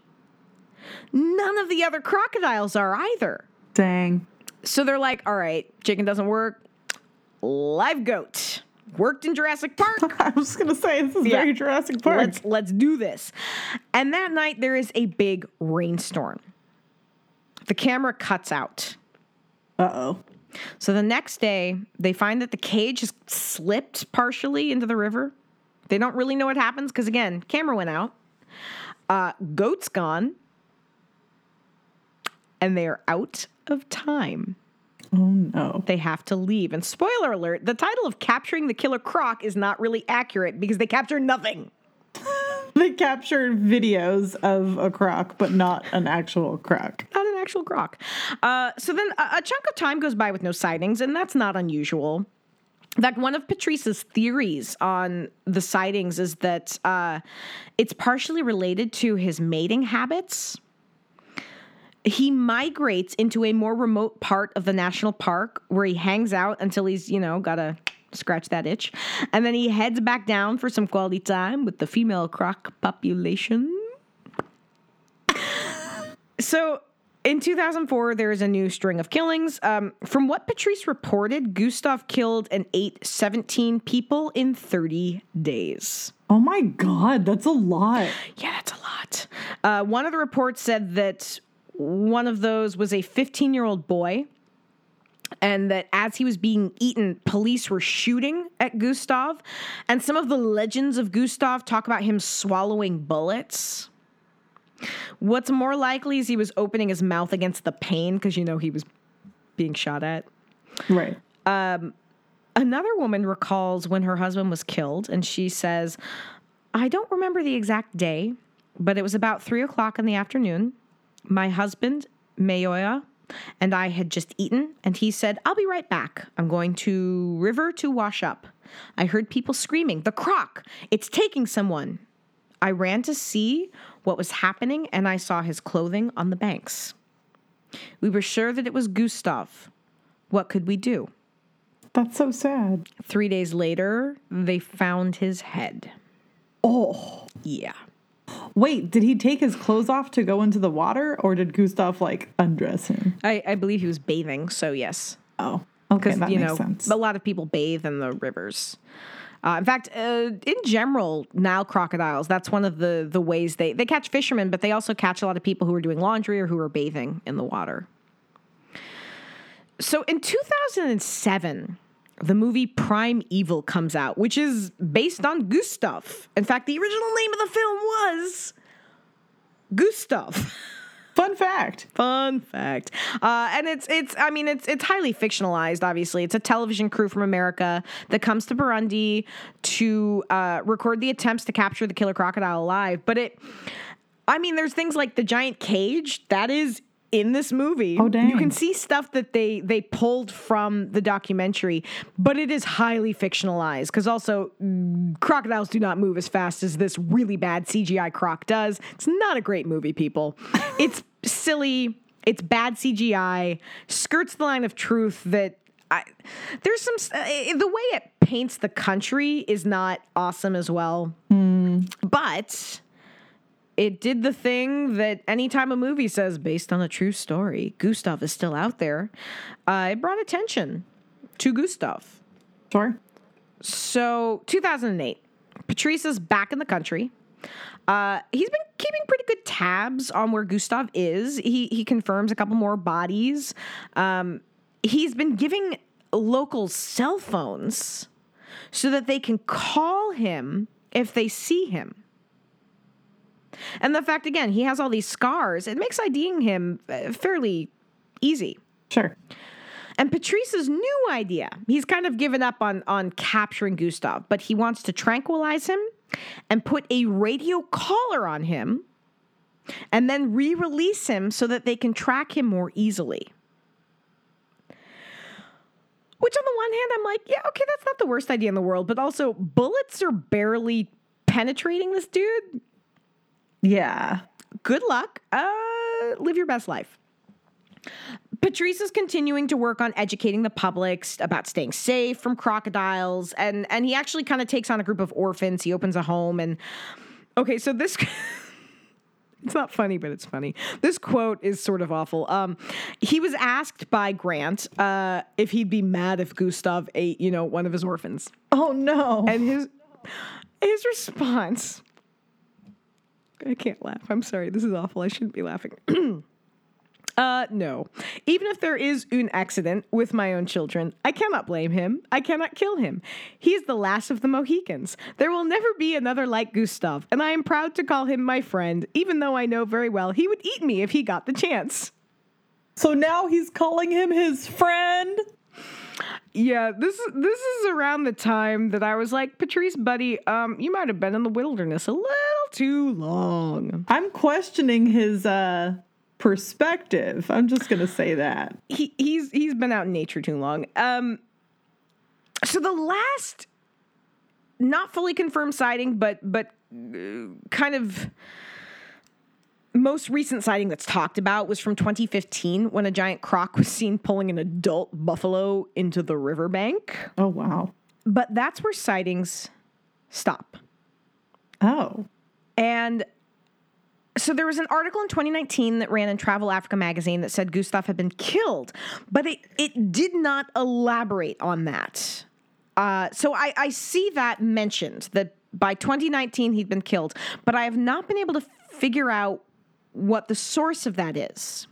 None of the other crocodiles are either. Dang. So they're like, all right, chicken doesn't work. Live goat worked in Jurassic Park. I was gonna say this is Yeah. very Jurassic Park. Let's let's do this. And that night there is a big rainstorm. The camera cuts out. Uh oh. So the next day, they find that the cage has slipped partially into the river. They don't really know what happens because, again, camera went out. Uh, goat's gone. And they are out of time. Oh no. They have to leave. And spoiler alert the title of Capturing the Killer Croc is not really accurate because they capture nothing. They captured videos of a croc, but not an actual croc. not actual. Uh, so then a, a chunk of time goes by with no sightings, and that's not unusual. In fact, one of Patrice's theories on the sightings is that uh, it's partially related to his mating habits. He migrates into a more remote part of the national park where he hangs out until he's, you know, got to scratch that itch. And then he heads back down for some quality time with the female croc population. So in 2004, there is a new string of killings. Um, from what Patrice reported, Gustav killed and ate 17 people in 30 days. Oh my god, that's a lot. Yeah, that's a lot. Uh, one of the reports said that one of those was a 15 year old boy. And that as he was being eaten, police were shooting at Gustav. And some of the legends of Gustav talk about him swallowing bullets. What's more likely is he was opening his mouth against the pain because you know he was being shot at. Right. Um, another woman recalls when her husband was killed, and she says, I don't remember the exact day, but it was about three o'clock in the afternoon. My husband, Mayoya, and I had just eaten, and he said, I'll be right back. I'm going to river to wash up. I heard people screaming, The croc! It's taking someone. I ran to see what was happening, and I saw his clothing on the banks. We were sure that it was Gustav. What could we do? That's so sad. Three days later, they found his head. Oh. Yeah. Wait, did he take his clothes off to go into the water or did Gustav like undress him? I, I believe he was bathing, so yes. Oh. Okay, that you makes know, sense. a lot of people bathe in the rivers. Uh, in fact, uh, in general, Nile crocodiles, that's one of the, the ways they, they catch fishermen, but they also catch a lot of people who are doing laundry or who are bathing in the water. So in 2007, the movie Primeval comes out, which is based on Gustav. In fact, the original name of the film was Gustav. Fun fact. Fun fact. Uh, and it's it's I mean it's it's highly fictionalized. Obviously, it's a television crew from America that comes to Burundi to uh, record the attempts to capture the killer crocodile alive. But it, I mean, there's things like the giant cage that is in this movie. Oh. You can see stuff that they they pulled from the documentary, but it is highly fictionalized because also mm, crocodiles do not move as fast as this really bad CGI croc does. It's not a great movie, people. it's silly. It's bad CGI. Skirts the line of truth that I, there's some uh, the way it paints the country is not awesome as well. But it did the thing that anytime a movie says based on a true story, Gustav is still out there. Uh, it brought attention to Gustav. Sure. So 2008, Patrice is back in the country. Uh, he's been keeping pretty good tabs on where Gustav is. He he confirms a couple more bodies. Um, he's been giving locals cell phones so that they can call him if they see him. And the fact again, he has all these scars. It makes IDing him uh, fairly easy. Sure. And Patrice's new idea, he's kind of given up on, on capturing Gustav, but he wants to tranquilize him and put a radio collar on him and then re release him so that they can track him more easily. Which, on the one hand, I'm like, yeah, okay, that's not the worst idea in the world, but also bullets are barely penetrating this dude. Yeah. Good luck. Uh, live your best life. Patrice is continuing to work on educating the public about staying safe from crocodiles, and and he actually kind of takes on a group of orphans. He opens a home, and okay, so this. It's not funny, but it's funny. This quote is sort of awful. Um, he was asked by Grant uh, if he'd be mad if Gustav ate, you know, one of his orphans, Oh no. and his his response. I can't laugh. I'm sorry. This is awful. I shouldn't be laughing. Uh, no. Even if there is an accident with my own children, I cannot blame him. I cannot kill him. He is the last of the Mohicans. There will never be another like Gustav, and I am proud to call him my friend, even though I know very well he would eat me if he got the chance. so now he's calling him his friend. Yeah, this is this is around the time that I was like, Patrice, buddy, um, you might have been in the wilderness a little too long. I'm questioning his uh perspective. I'm just gonna say that. he he's he's been out in nature too long. Um, so the last, not fully confirmed sighting, but but uh, kind of most recent sighting that's talked about was from 2015 when a giant croc was seen pulling an adult buffalo into the riverbank. Oh wow. But that's where sightings stop. Oh. And so there was an article in 2019 that ran in Travel Africa magazine that said Gustav had been killed, but it, it did not elaborate on that. Uh, so I, I see that mentioned that by 2019 he'd been killed, but I have not been able to figure out what the source of that is.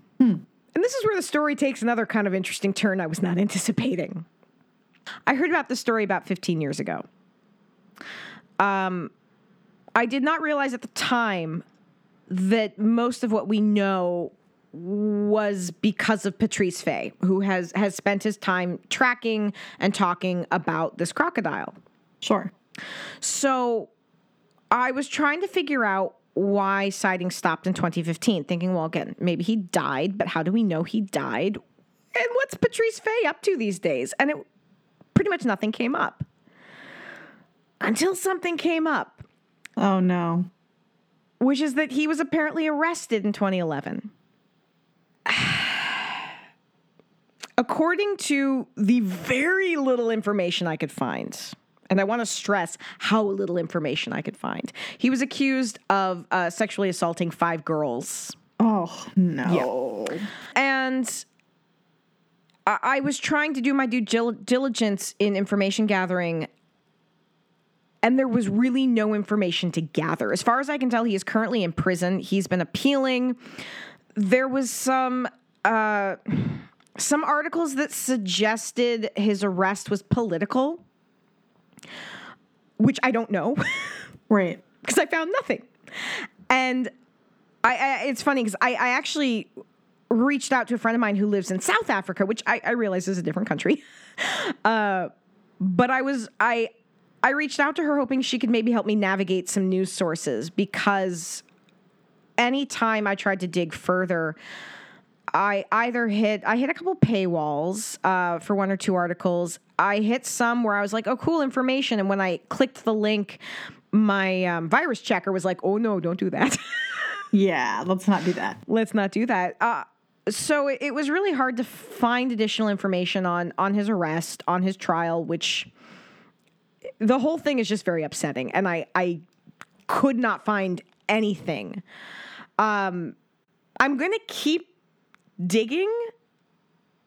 And this is where the story takes another kind of interesting turn I was not anticipating. I heard about this story about 15 years ago. Um, I did not realize at the time that most of what we know was because of Patrice Faye, who has has spent his time tracking and talking about this crocodile. Sure. So I was trying to figure out why sightings stopped in 2015, thinking, well, again, maybe he died, but how do we know he died? And what's Patrice Faye up to these days? And it pretty much nothing came up. Until something came up, Oh no. Which is that he was apparently arrested in 2011. According to the very little information I could find, and I want to stress how little information I could find, he was accused of uh, sexually assaulting five girls. Oh no. And I, I was trying to do my due gil- diligence in information gathering, and there was really no information to gather. As far as I can tell, he is currently in prison. He's been appealing. There was some. Uh, some articles that suggested his arrest was political, which I don't know. Right. because I found nothing. And I, I it's funny because I, I actually reached out to a friend of mine who lives in South Africa, which I, I realize is a different country. Uh, but I was I I reached out to her hoping she could maybe help me navigate some news sources because anytime I tried to dig further, I either hit I hit a couple paywalls uh, for one or two articles. I hit some where I was like, "Oh, cool information," and when I clicked the link, my um, virus checker was like, "Oh no, don't do that. Yeah, let's not do that. Let's not do that." Uh, so it, it was really hard to find additional information on on his arrest, on his trial, which the whole thing is just very upsetting, and I I could not find anything. Um, I'm gonna keep digging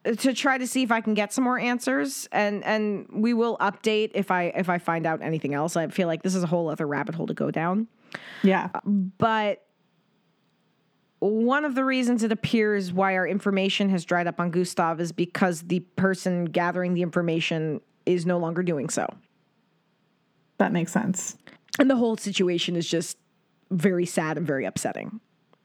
to try to see if I can get some more answers and and we will update if I if I find out anything else. I feel like this is a whole other rabbit hole to go down. Yeah. But one of the reasons it appears why our information has dried up on Gustav is because the person gathering the information is no longer doing so. That makes sense. And the whole situation is just very sad and very upsetting.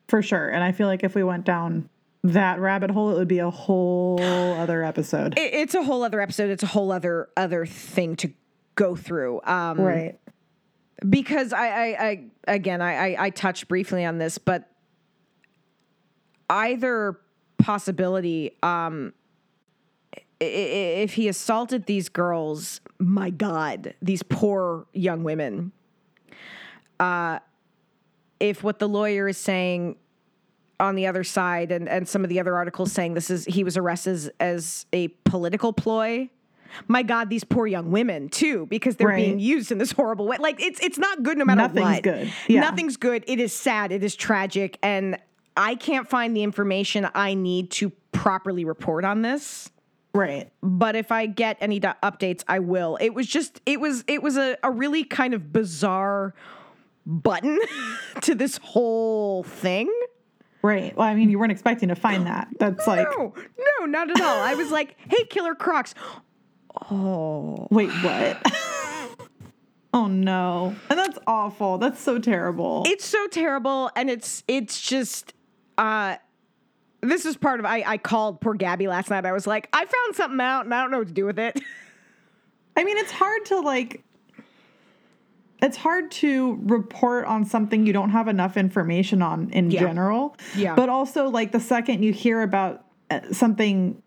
For sure. And I feel like if we went down that rabbit hole, it would be a whole other episode. It, it's a whole other episode. It's a whole other other thing to go through. Um, right. Because I, I, I again, I, I, I touched briefly on this, but either possibility, um, if he assaulted these girls, my God, these poor young women. Uh, if what the lawyer is saying on the other side and, and some of the other articles saying this is he was arrested as, as a political ploy my god these poor young women too because they're Right. being used in this horrible way like it's it's not good no matter Nothing's what good. Yeah. nothing's good it is sad it is tragic and i can't find the information i need to properly report on this Right. but if I get any do- updates, I will. It was just, it was, it was a, a really kind of bizarre button to this whole thing. Right. Well, I mean, you weren't expecting to find that. That's like, No, no, not at all. I was like, hey, Killer Crocs. Oh, wait, what? oh no. And that's awful. That's so terrible. it's so terrible, and it's, it's just, uh, this is part of I, I called poor Gabby last night. I was like, I found something out and I don't know what to do with it. I mean, it's hard to like. It's hard to report on something you don't have enough information on in Yeah. general. Yeah. But also, like the second you hear about uh, something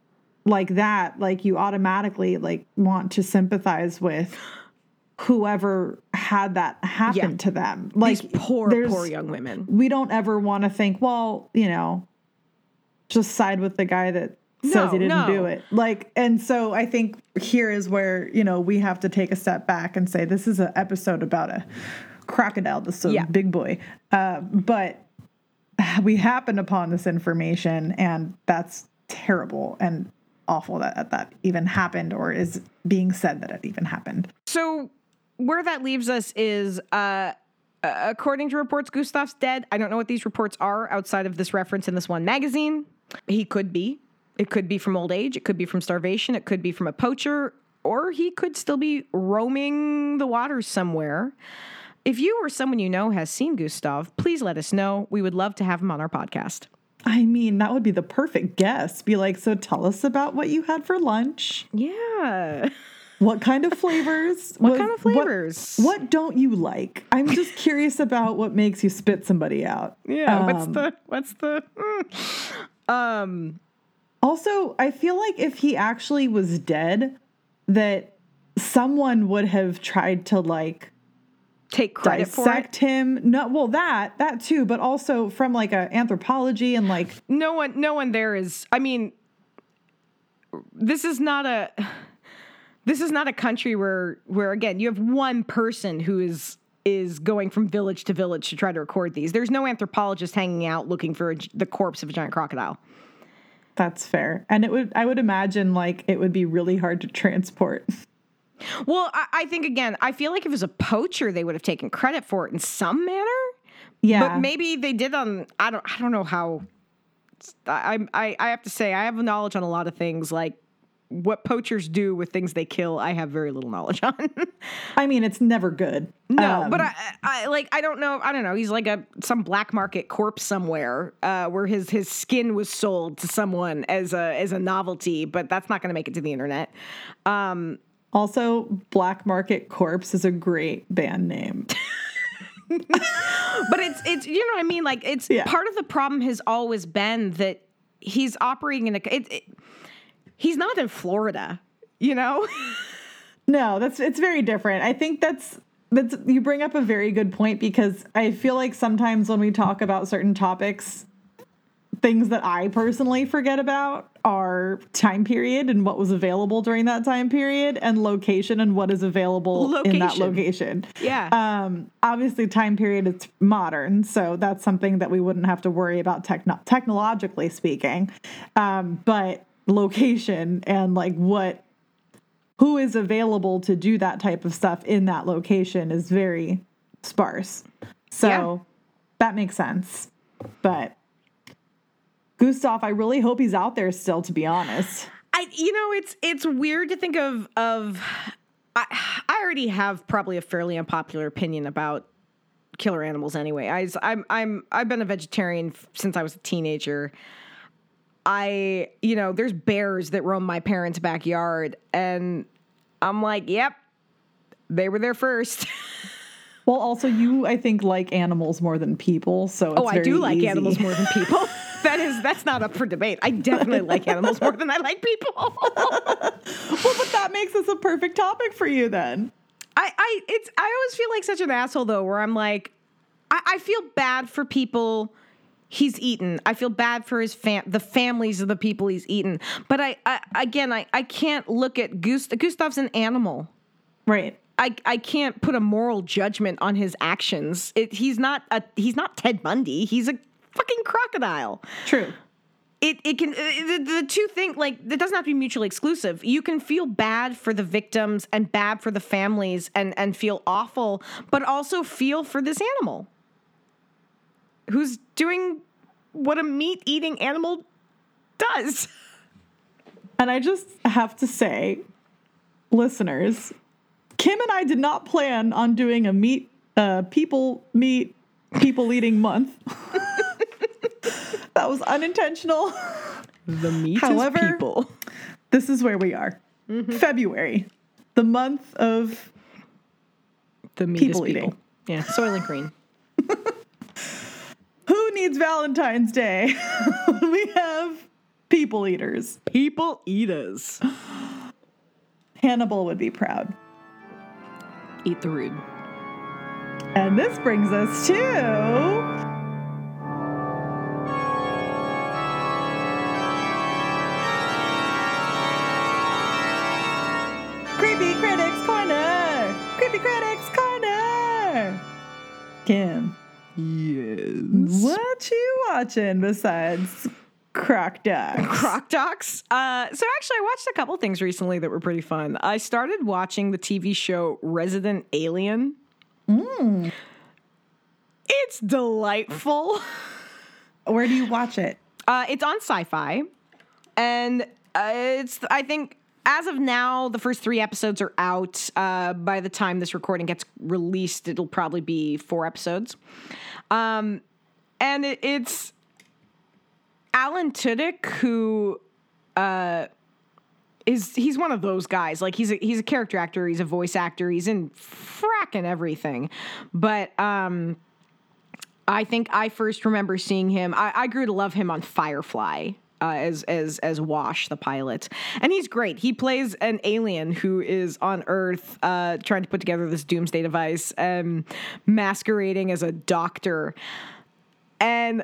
like that, like you automatically like want to sympathize with whoever had that happen Yeah. to them. Like These poor, poor young women. we don't ever want to think, well, you know, just side with the guy that says No, he didn't do it. Like, and so I think here is where, you know, we have to take a step back and say, this is an episode about a crocodile, this is Yeah. big boy. Uh, but we happened upon this information and that's terrible and awful that that even happened or is being said that it even happened. So where that leaves us is, uh, uh, according to reports, Gustav's dead. I don't know what these reports are outside of this reference in this one magazine. He could be. It could be from old age. It could be from starvation. It could be from a poacher, or he could still be roaming the waters somewhere. If you or someone you know has seen Gustav, please let us know. We would love to have him on our podcast. I mean, that would be the perfect guest. Be like, so tell us about what you had for lunch. Yeah. What kind of flavors? What kind of flavors? What, don't you like? I'm just curious about what makes you spit somebody out. Yeah. what's Um, the what's the mm. Um Also, I feel like if he actually was dead, that someone would have tried to like take credit for it? dissect him. No, well, that that too, but also from like a anthropology and like no one no one there is i mean this is not a this is not a country where where again you have one person who is is going from village to village to try to record these there's no anthropologist hanging out looking for a the corpse of a giant crocodile that's fair. And it would I would imagine like it would be really hard to transport. well I, I think again i feel like if it was a poacher they would have taken credit for it in some manner Yeah. but maybe they did on i don't i don't know how I, I i have to say i have knowledge on a lot of things like what poachers do with things they kill i have very little knowledge on I mean, it's never good. no Um, but I, I like i don't know i don't know he's like a some black market corpse somewhere uh, where his his skin was sold to someone as a as a novelty but that's not going to make it to the internet Um, Also, Black Market Corpse is a great band name. but it's it's you know what I mean. Like it's Yeah. part of the problem has always been that he's operating in a. It, it, he's not in Florida, you know. No, that's it's very different. I think that's that's you bring up a very good point because I feel like sometimes when we talk about certain topics things that I personally forget about are time period and what was available during that time period and location and what is available in that Location. location. Yeah. Um, obviously, time period it's modern, so that's something that we wouldn't have to worry about techno- technologically speaking. Um, but location and like what who is available to do that type of stuff in that location is very sparse. So Yeah. that makes sense. But Gustav, I really hope he's out there still, to be honest. I you know it's it's weird to think of of I I already have probably a fairly unpopular opinion about killer animals anyway. I I'm I'm I've been a vegetarian since I was a teenager. I you know there's bears that roam my parents' backyard and I'm like, yep, they were there first. Well, also you, I think, like animals more than people. So it's oh, I do like easy. animals more than people. that is that's not up for debate. I definitely like animals more than I like people. Well, but that makes this a perfect topic for you then. I, I it's I always feel like such an asshole though, where I'm like, I, I feel bad for people he's eaten. I feel bad for his fam the families of the people he's eaten. But I, I again I, I can't look at Gust Gustav's an animal. Right. I, I can't put a moral judgment on his actions. It, he's not a he's not Ted Bundy. He's a fucking crocodile. True. It it can uh, the, the two things like it doesn't have to be mutually exclusive. You can feel bad for the victims and bad for the families and and feel awful, but also feel for this animal who's doing what a meat eating animal does. And I just have to say, listeners, Kim and I did not plan on doing a meat, uh, people meat, people eating month. that was unintentional. The meat However- is people. This is where we are. February, the month of The meat People is people. eating. Yeah, Soylent Green. Needs Valentine's Day? we have people eaters. People eaters. Hannibal would be proud. Eat the rude. And this brings us to. Creepy Critics Corner! Creepy Critics Corner! Kim, Yes. what are you watching besides Croc Dogs? Croc Docs. Uh, so actually, I watched a couple things recently that were pretty fun. I started watching the TV show Resident Alien. It's delightful. Where do you watch it? Uh, it's on Syfy, and uh, it's I think as of now the first three episodes are out. Uh, by the time this recording gets released, it'll probably be four episodes. Um, and it, it's Alan Tudyk who uh, is he's one of those guys. Like he's a he's a character actor, he's a voice actor, he's in fracking everything. But um I think I first remember seeing him. I, I grew to love him on Firefly. Uh, as as as Wash the pilot, and he's great. He plays an alien who is on Earth, uh, trying to put together this doomsday device, um, masquerading as a doctor. And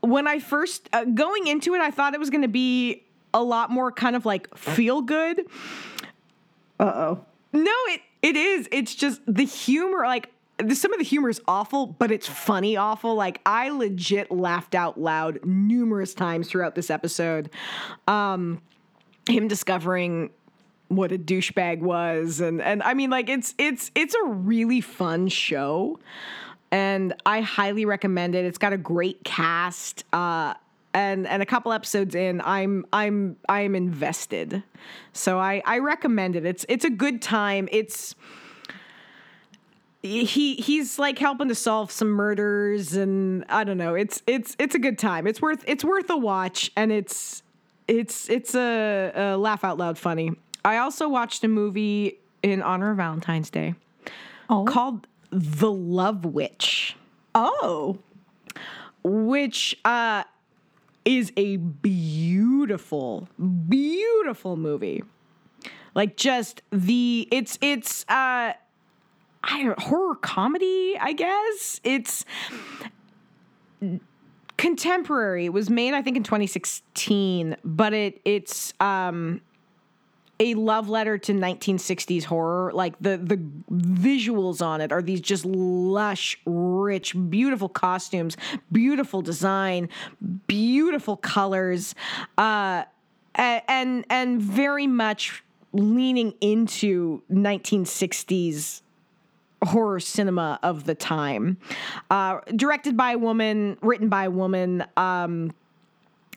when I first uh, going into it, I thought it was going to be a lot more kind of like feel good. Uh oh. No, it it is. It's just the humor. Like some of the humor is awful, but it's funny awful. Like I legit laughed out loud numerous times throughout this episode. Um, him discovering what a douchebag was, and and I mean, like it's it's it's a really fun show, and I highly recommend it. It's got a great cast. Uh, and and a couple episodes in i'm i'm i'm invested so i i recommend it it's it's a good time it's he he's like helping to solve some murders and i don't know it's it's it's a good time it's worth it's worth a watch and it's it's it's a, a laugh out loud funny i also watched a movie in honor of valentine's day Oh. called the love witch Oh. which uh, is a beautiful, beautiful movie. Like just the it's it's uh, I horror comedy, I guess. It's contemporary. It was made, I think, in 2016, but it it's um, a love letter to 1960s horror. Like the the visuals on it are these just lush, rich, beautiful costumes, beautiful design, beautiful colors, uh, and and very much leaning into 1960s horror cinema of the time. Uh, directed by a woman, written by a woman. Um,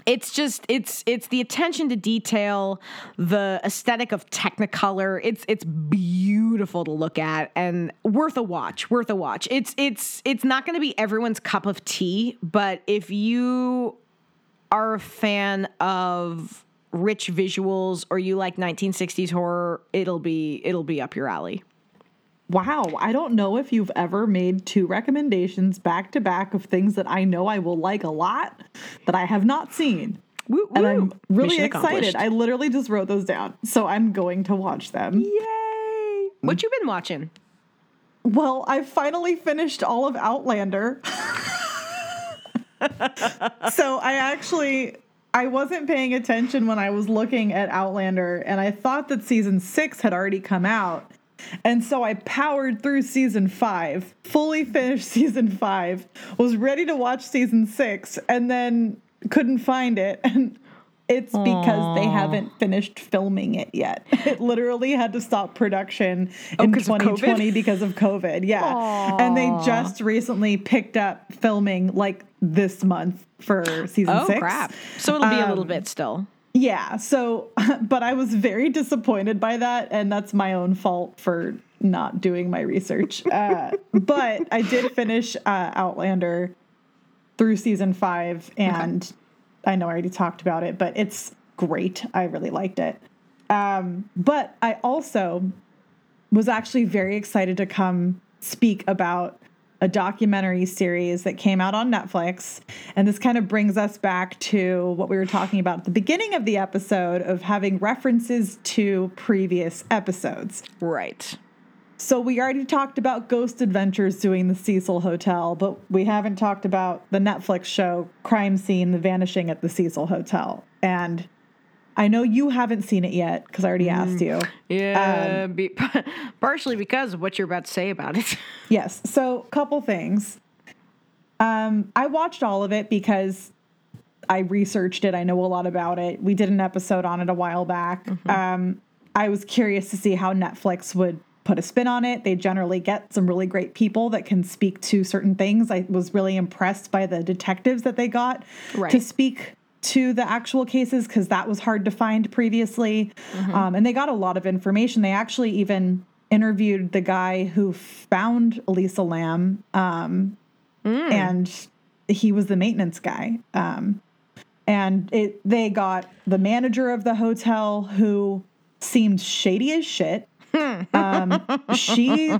it's just it's it's the attention to detail, the aesthetic of Technicolor. It's it's beautiful to look at and worth a watch. Worth a watch. It's it's it's not going to be everyone's cup of tea, but if you are a fan of rich visuals or you like 1960s horror, it'll be it'll be up your alley. Wow, I don't know if you've ever made two recommendations back to back of things that I know I will like a lot that I have not seen. Woo, and. I'm really Mission excited. I literally just wrote those down. So I'm going to watch them. Yay! What you been watching? Well, I finally finished all of Outlander. so I actually I wasn't paying attention when I was looking at Outlander and I thought that season 6 had already come out. And so I powered through season 5, fully finished season 5, was ready to watch season 6 and then couldn't find it and it's because they haven't finished filming it yet. It literally had to stop production in 'cause of COVID? 2020 because of COVID. Yeah. And they just recently picked up filming like this month for season Oh six. crap! So it'll be a little Um, bit still. Yeah. So, but I was very disappointed by that. And that's my own fault for not doing my research. Uh, but I did finish uh, Outlander through season five. And I know I already talked about it, but it's great. I really liked it. Um, but I also was actually very excited to come speak about a documentary series that came out on Netflix. And this kind of brings us back to what we were talking about at the beginning of the episode of having references to previous episodes. Right. So we already talked about Ghost Adventures doing the Cecil Hotel, but we haven't talked about the Netflix show Crime Scene: The Vanishing at the Cecil Hotel. And I know you haven't seen it yet because I already asked you. Yeah. Um, be, partially because of what you're about to say about it. Yes. So, couple things. Um, I watched all of it because I researched it. I know a lot about it. We did an episode on it a while back. Um, I was curious to see how Netflix would put a spin on it. They generally get some really great people that can speak to certain things. I was really impressed by the detectives that they got to speak to the actual cases because that was hard to find previously. Um, and they got a lot of information. They actually even interviewed the guy who found Elisa Lam, um, and he was the maintenance guy. Um, and it they got the manager of the hotel who seemed shady as shit. um, she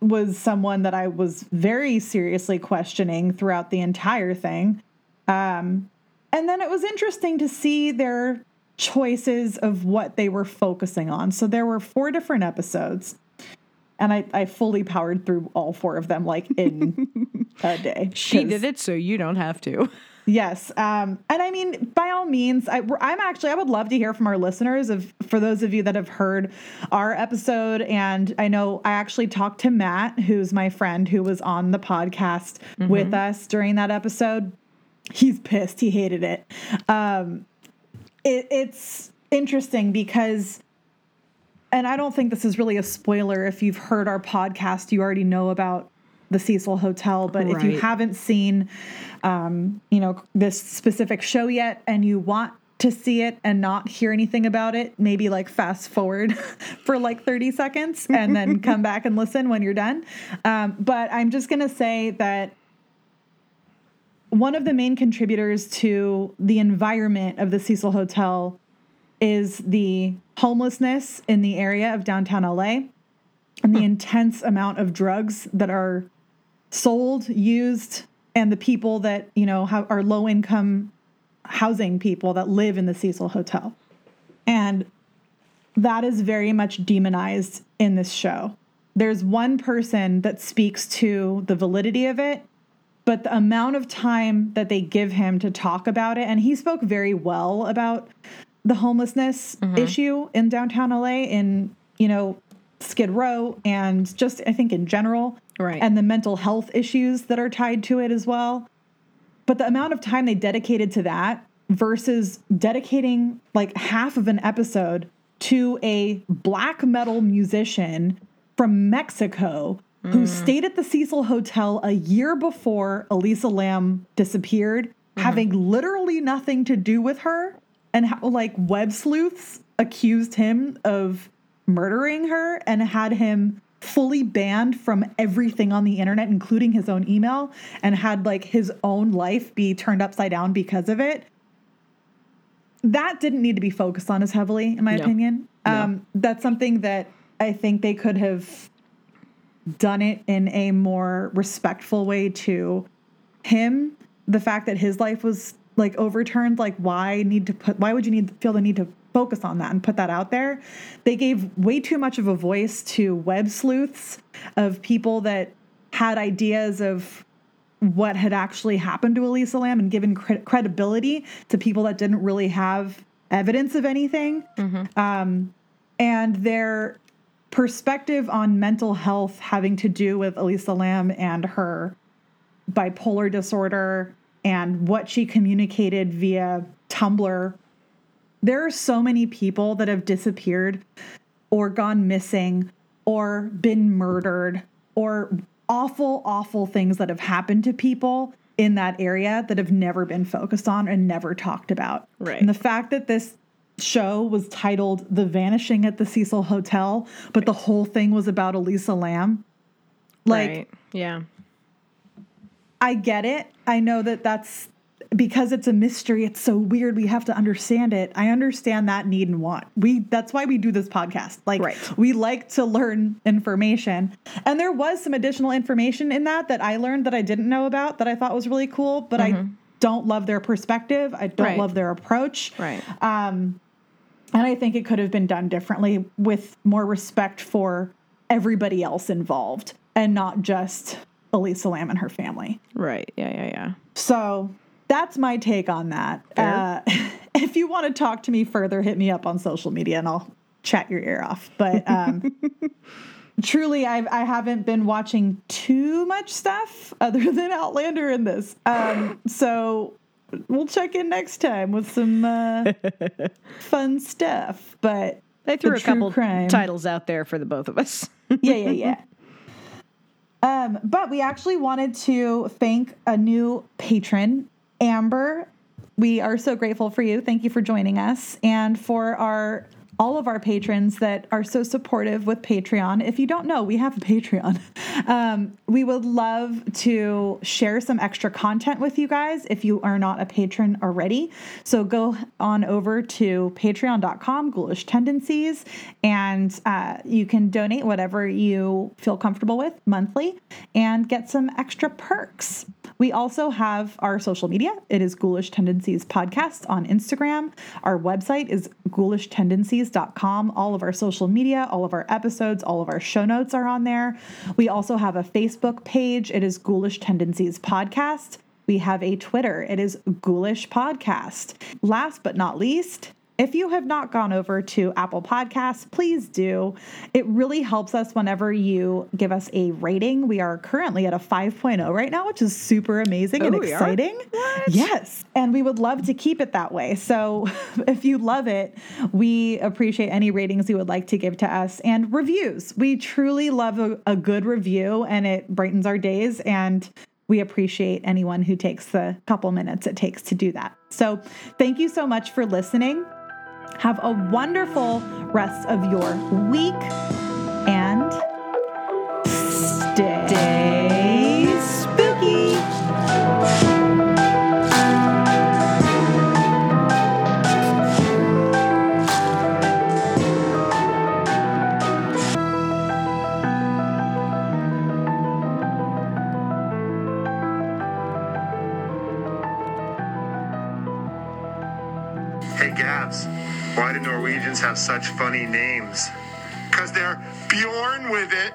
was someone that I was very seriously questioning throughout the entire thing. Um, and then it was interesting to see their choices of what they were focusing on. So there were four different episodes, and I, I fully powered through all four of them like in a day. She did it, so you don't have to. Yes. Um, and I mean, by all means, I, I'm actually, I would love to hear from our listeners of, for those of you that have heard our episode. And I know I actually talked to Matt, who's my friend who was on the podcast with us during that episode. He's pissed. He hated it. Um, it it's interesting because and I don't think this is really a spoiler. If you've heard our podcast, you already know about the Cecil Hotel. But if you haven't seen, um, you know, this specific show yet, and you want to see it and not hear anything about it, maybe like fast forward for like 30 seconds and then come back and listen when you're done. Um, but I'm just going to say that one of the main contributors to the environment of the Cecil Hotel is the homelessness in the area of downtown LA and the hmm. intense amount of drugs that are sold, used, and the people that, you know, have, are low income housing people that live in the Cecil Hotel. And that is very much demonized in this show. There's one person that speaks to the validity of it, but the amount of time that they give him to talk about it, and he spoke very well about the homelessness mm-hmm. issue in downtown LA, in you know Skid Row, and just I think in general, right, and the mental health issues that are tied to it as well. But the amount of time they dedicated to that versus dedicating like half of an episode to a black metal musician from Mexico mm. who stayed at the Cecil Hotel a year before Elisa Lam disappeared, mm-hmm. having literally nothing to do with her, and how like web sleuths accused him of murdering her and had him fully banned from everything on the internet including his own email and had like his own life be turned upside down because of it that didn't need to be focused on as heavily, in my no. opinion. Um, no. That's something that I think they could have done it in a more respectful way to him. The fact that his life was like overturned, like why need to put? Why would you need feel the need to focus on that and put that out there? They gave way too much of a voice to web sleuths of people that had ideas of what had actually happened to Elisa Lam and given credibility to people that didn't really have evidence of anything. Mm-hmm. Um, and their perspective on mental health having to do with Elisa Lam and her bipolar disorder and what she communicated via Tumblr. There are so many people that have disappeared or gone missing or been murdered or awful, awful things that have happened to people in that area that have never been focused on and never talked about. Right. And the fact that this show was titled The Vanishing at the Cecil Hotel, but the whole thing was about Elisa Lam. Like, right. yeah. I get it. I know that that's because it's a mystery, it's so weird. We have to understand it. I understand that need and want. We that's why we do this podcast. Like right. we like to learn information. And there was some additional information in that that I learned that I didn't know about that I thought was really cool, but mm-hmm. I don't love their perspective. I don't right. love their approach. Right. Um and I think it could have been done differently with more respect for everybody else involved and not just Elisa Lam and her family. Right. Yeah, yeah, yeah. So that's my take on that. Uh, if you want to talk to me further, hit me up on social media and I'll chat your ear off. But um, truly, I've, I haven't been watching too much stuff other than Outlander in this. Um, so we'll check in next time with some uh, fun stuff. But they threw the a couple crime. titles out there for the both of us. yeah, yeah, yeah. Um, but we actually wanted to thank a new patron Amber, we are so grateful for you. Thank you for joining us. And for our all of our patrons that are so supportive with Patreon. If you don't know, we have a Patreon. Um, we would love to share some extra content with you guys if you are not a patron already. So go on over to patreon.com, ghoulish tendencies, and uh, you can donate whatever you feel comfortable with monthly and get some extra perks. We also have our social media. It is Ghoulish Tendencies Podcast on Instagram. Our website is ghoulishteNdencies.com. All of our social media, all of our episodes, all of our show notes are on there. We also have a Facebook page. It is Ghoulish Tendencies Podcast. We have a Twitter. It is Ghoulish Podcast. Last but not least, if you have not gone over to Apple Podcasts, please do. It really helps us whenever you give us a rating. We are currently at a 5.0 right now, which is super amazing oh, and exciting. Yes. And we would love to keep it that way. So if you love it, we appreciate any ratings you would like to give to us and reviews. We truly love a, a good review and it brightens our days. And we appreciate anyone who takes the couple minutes it takes to do that. So, thank you so much for listening. Have a wonderful rest of your week have such funny names? Because they're Bjorn with it.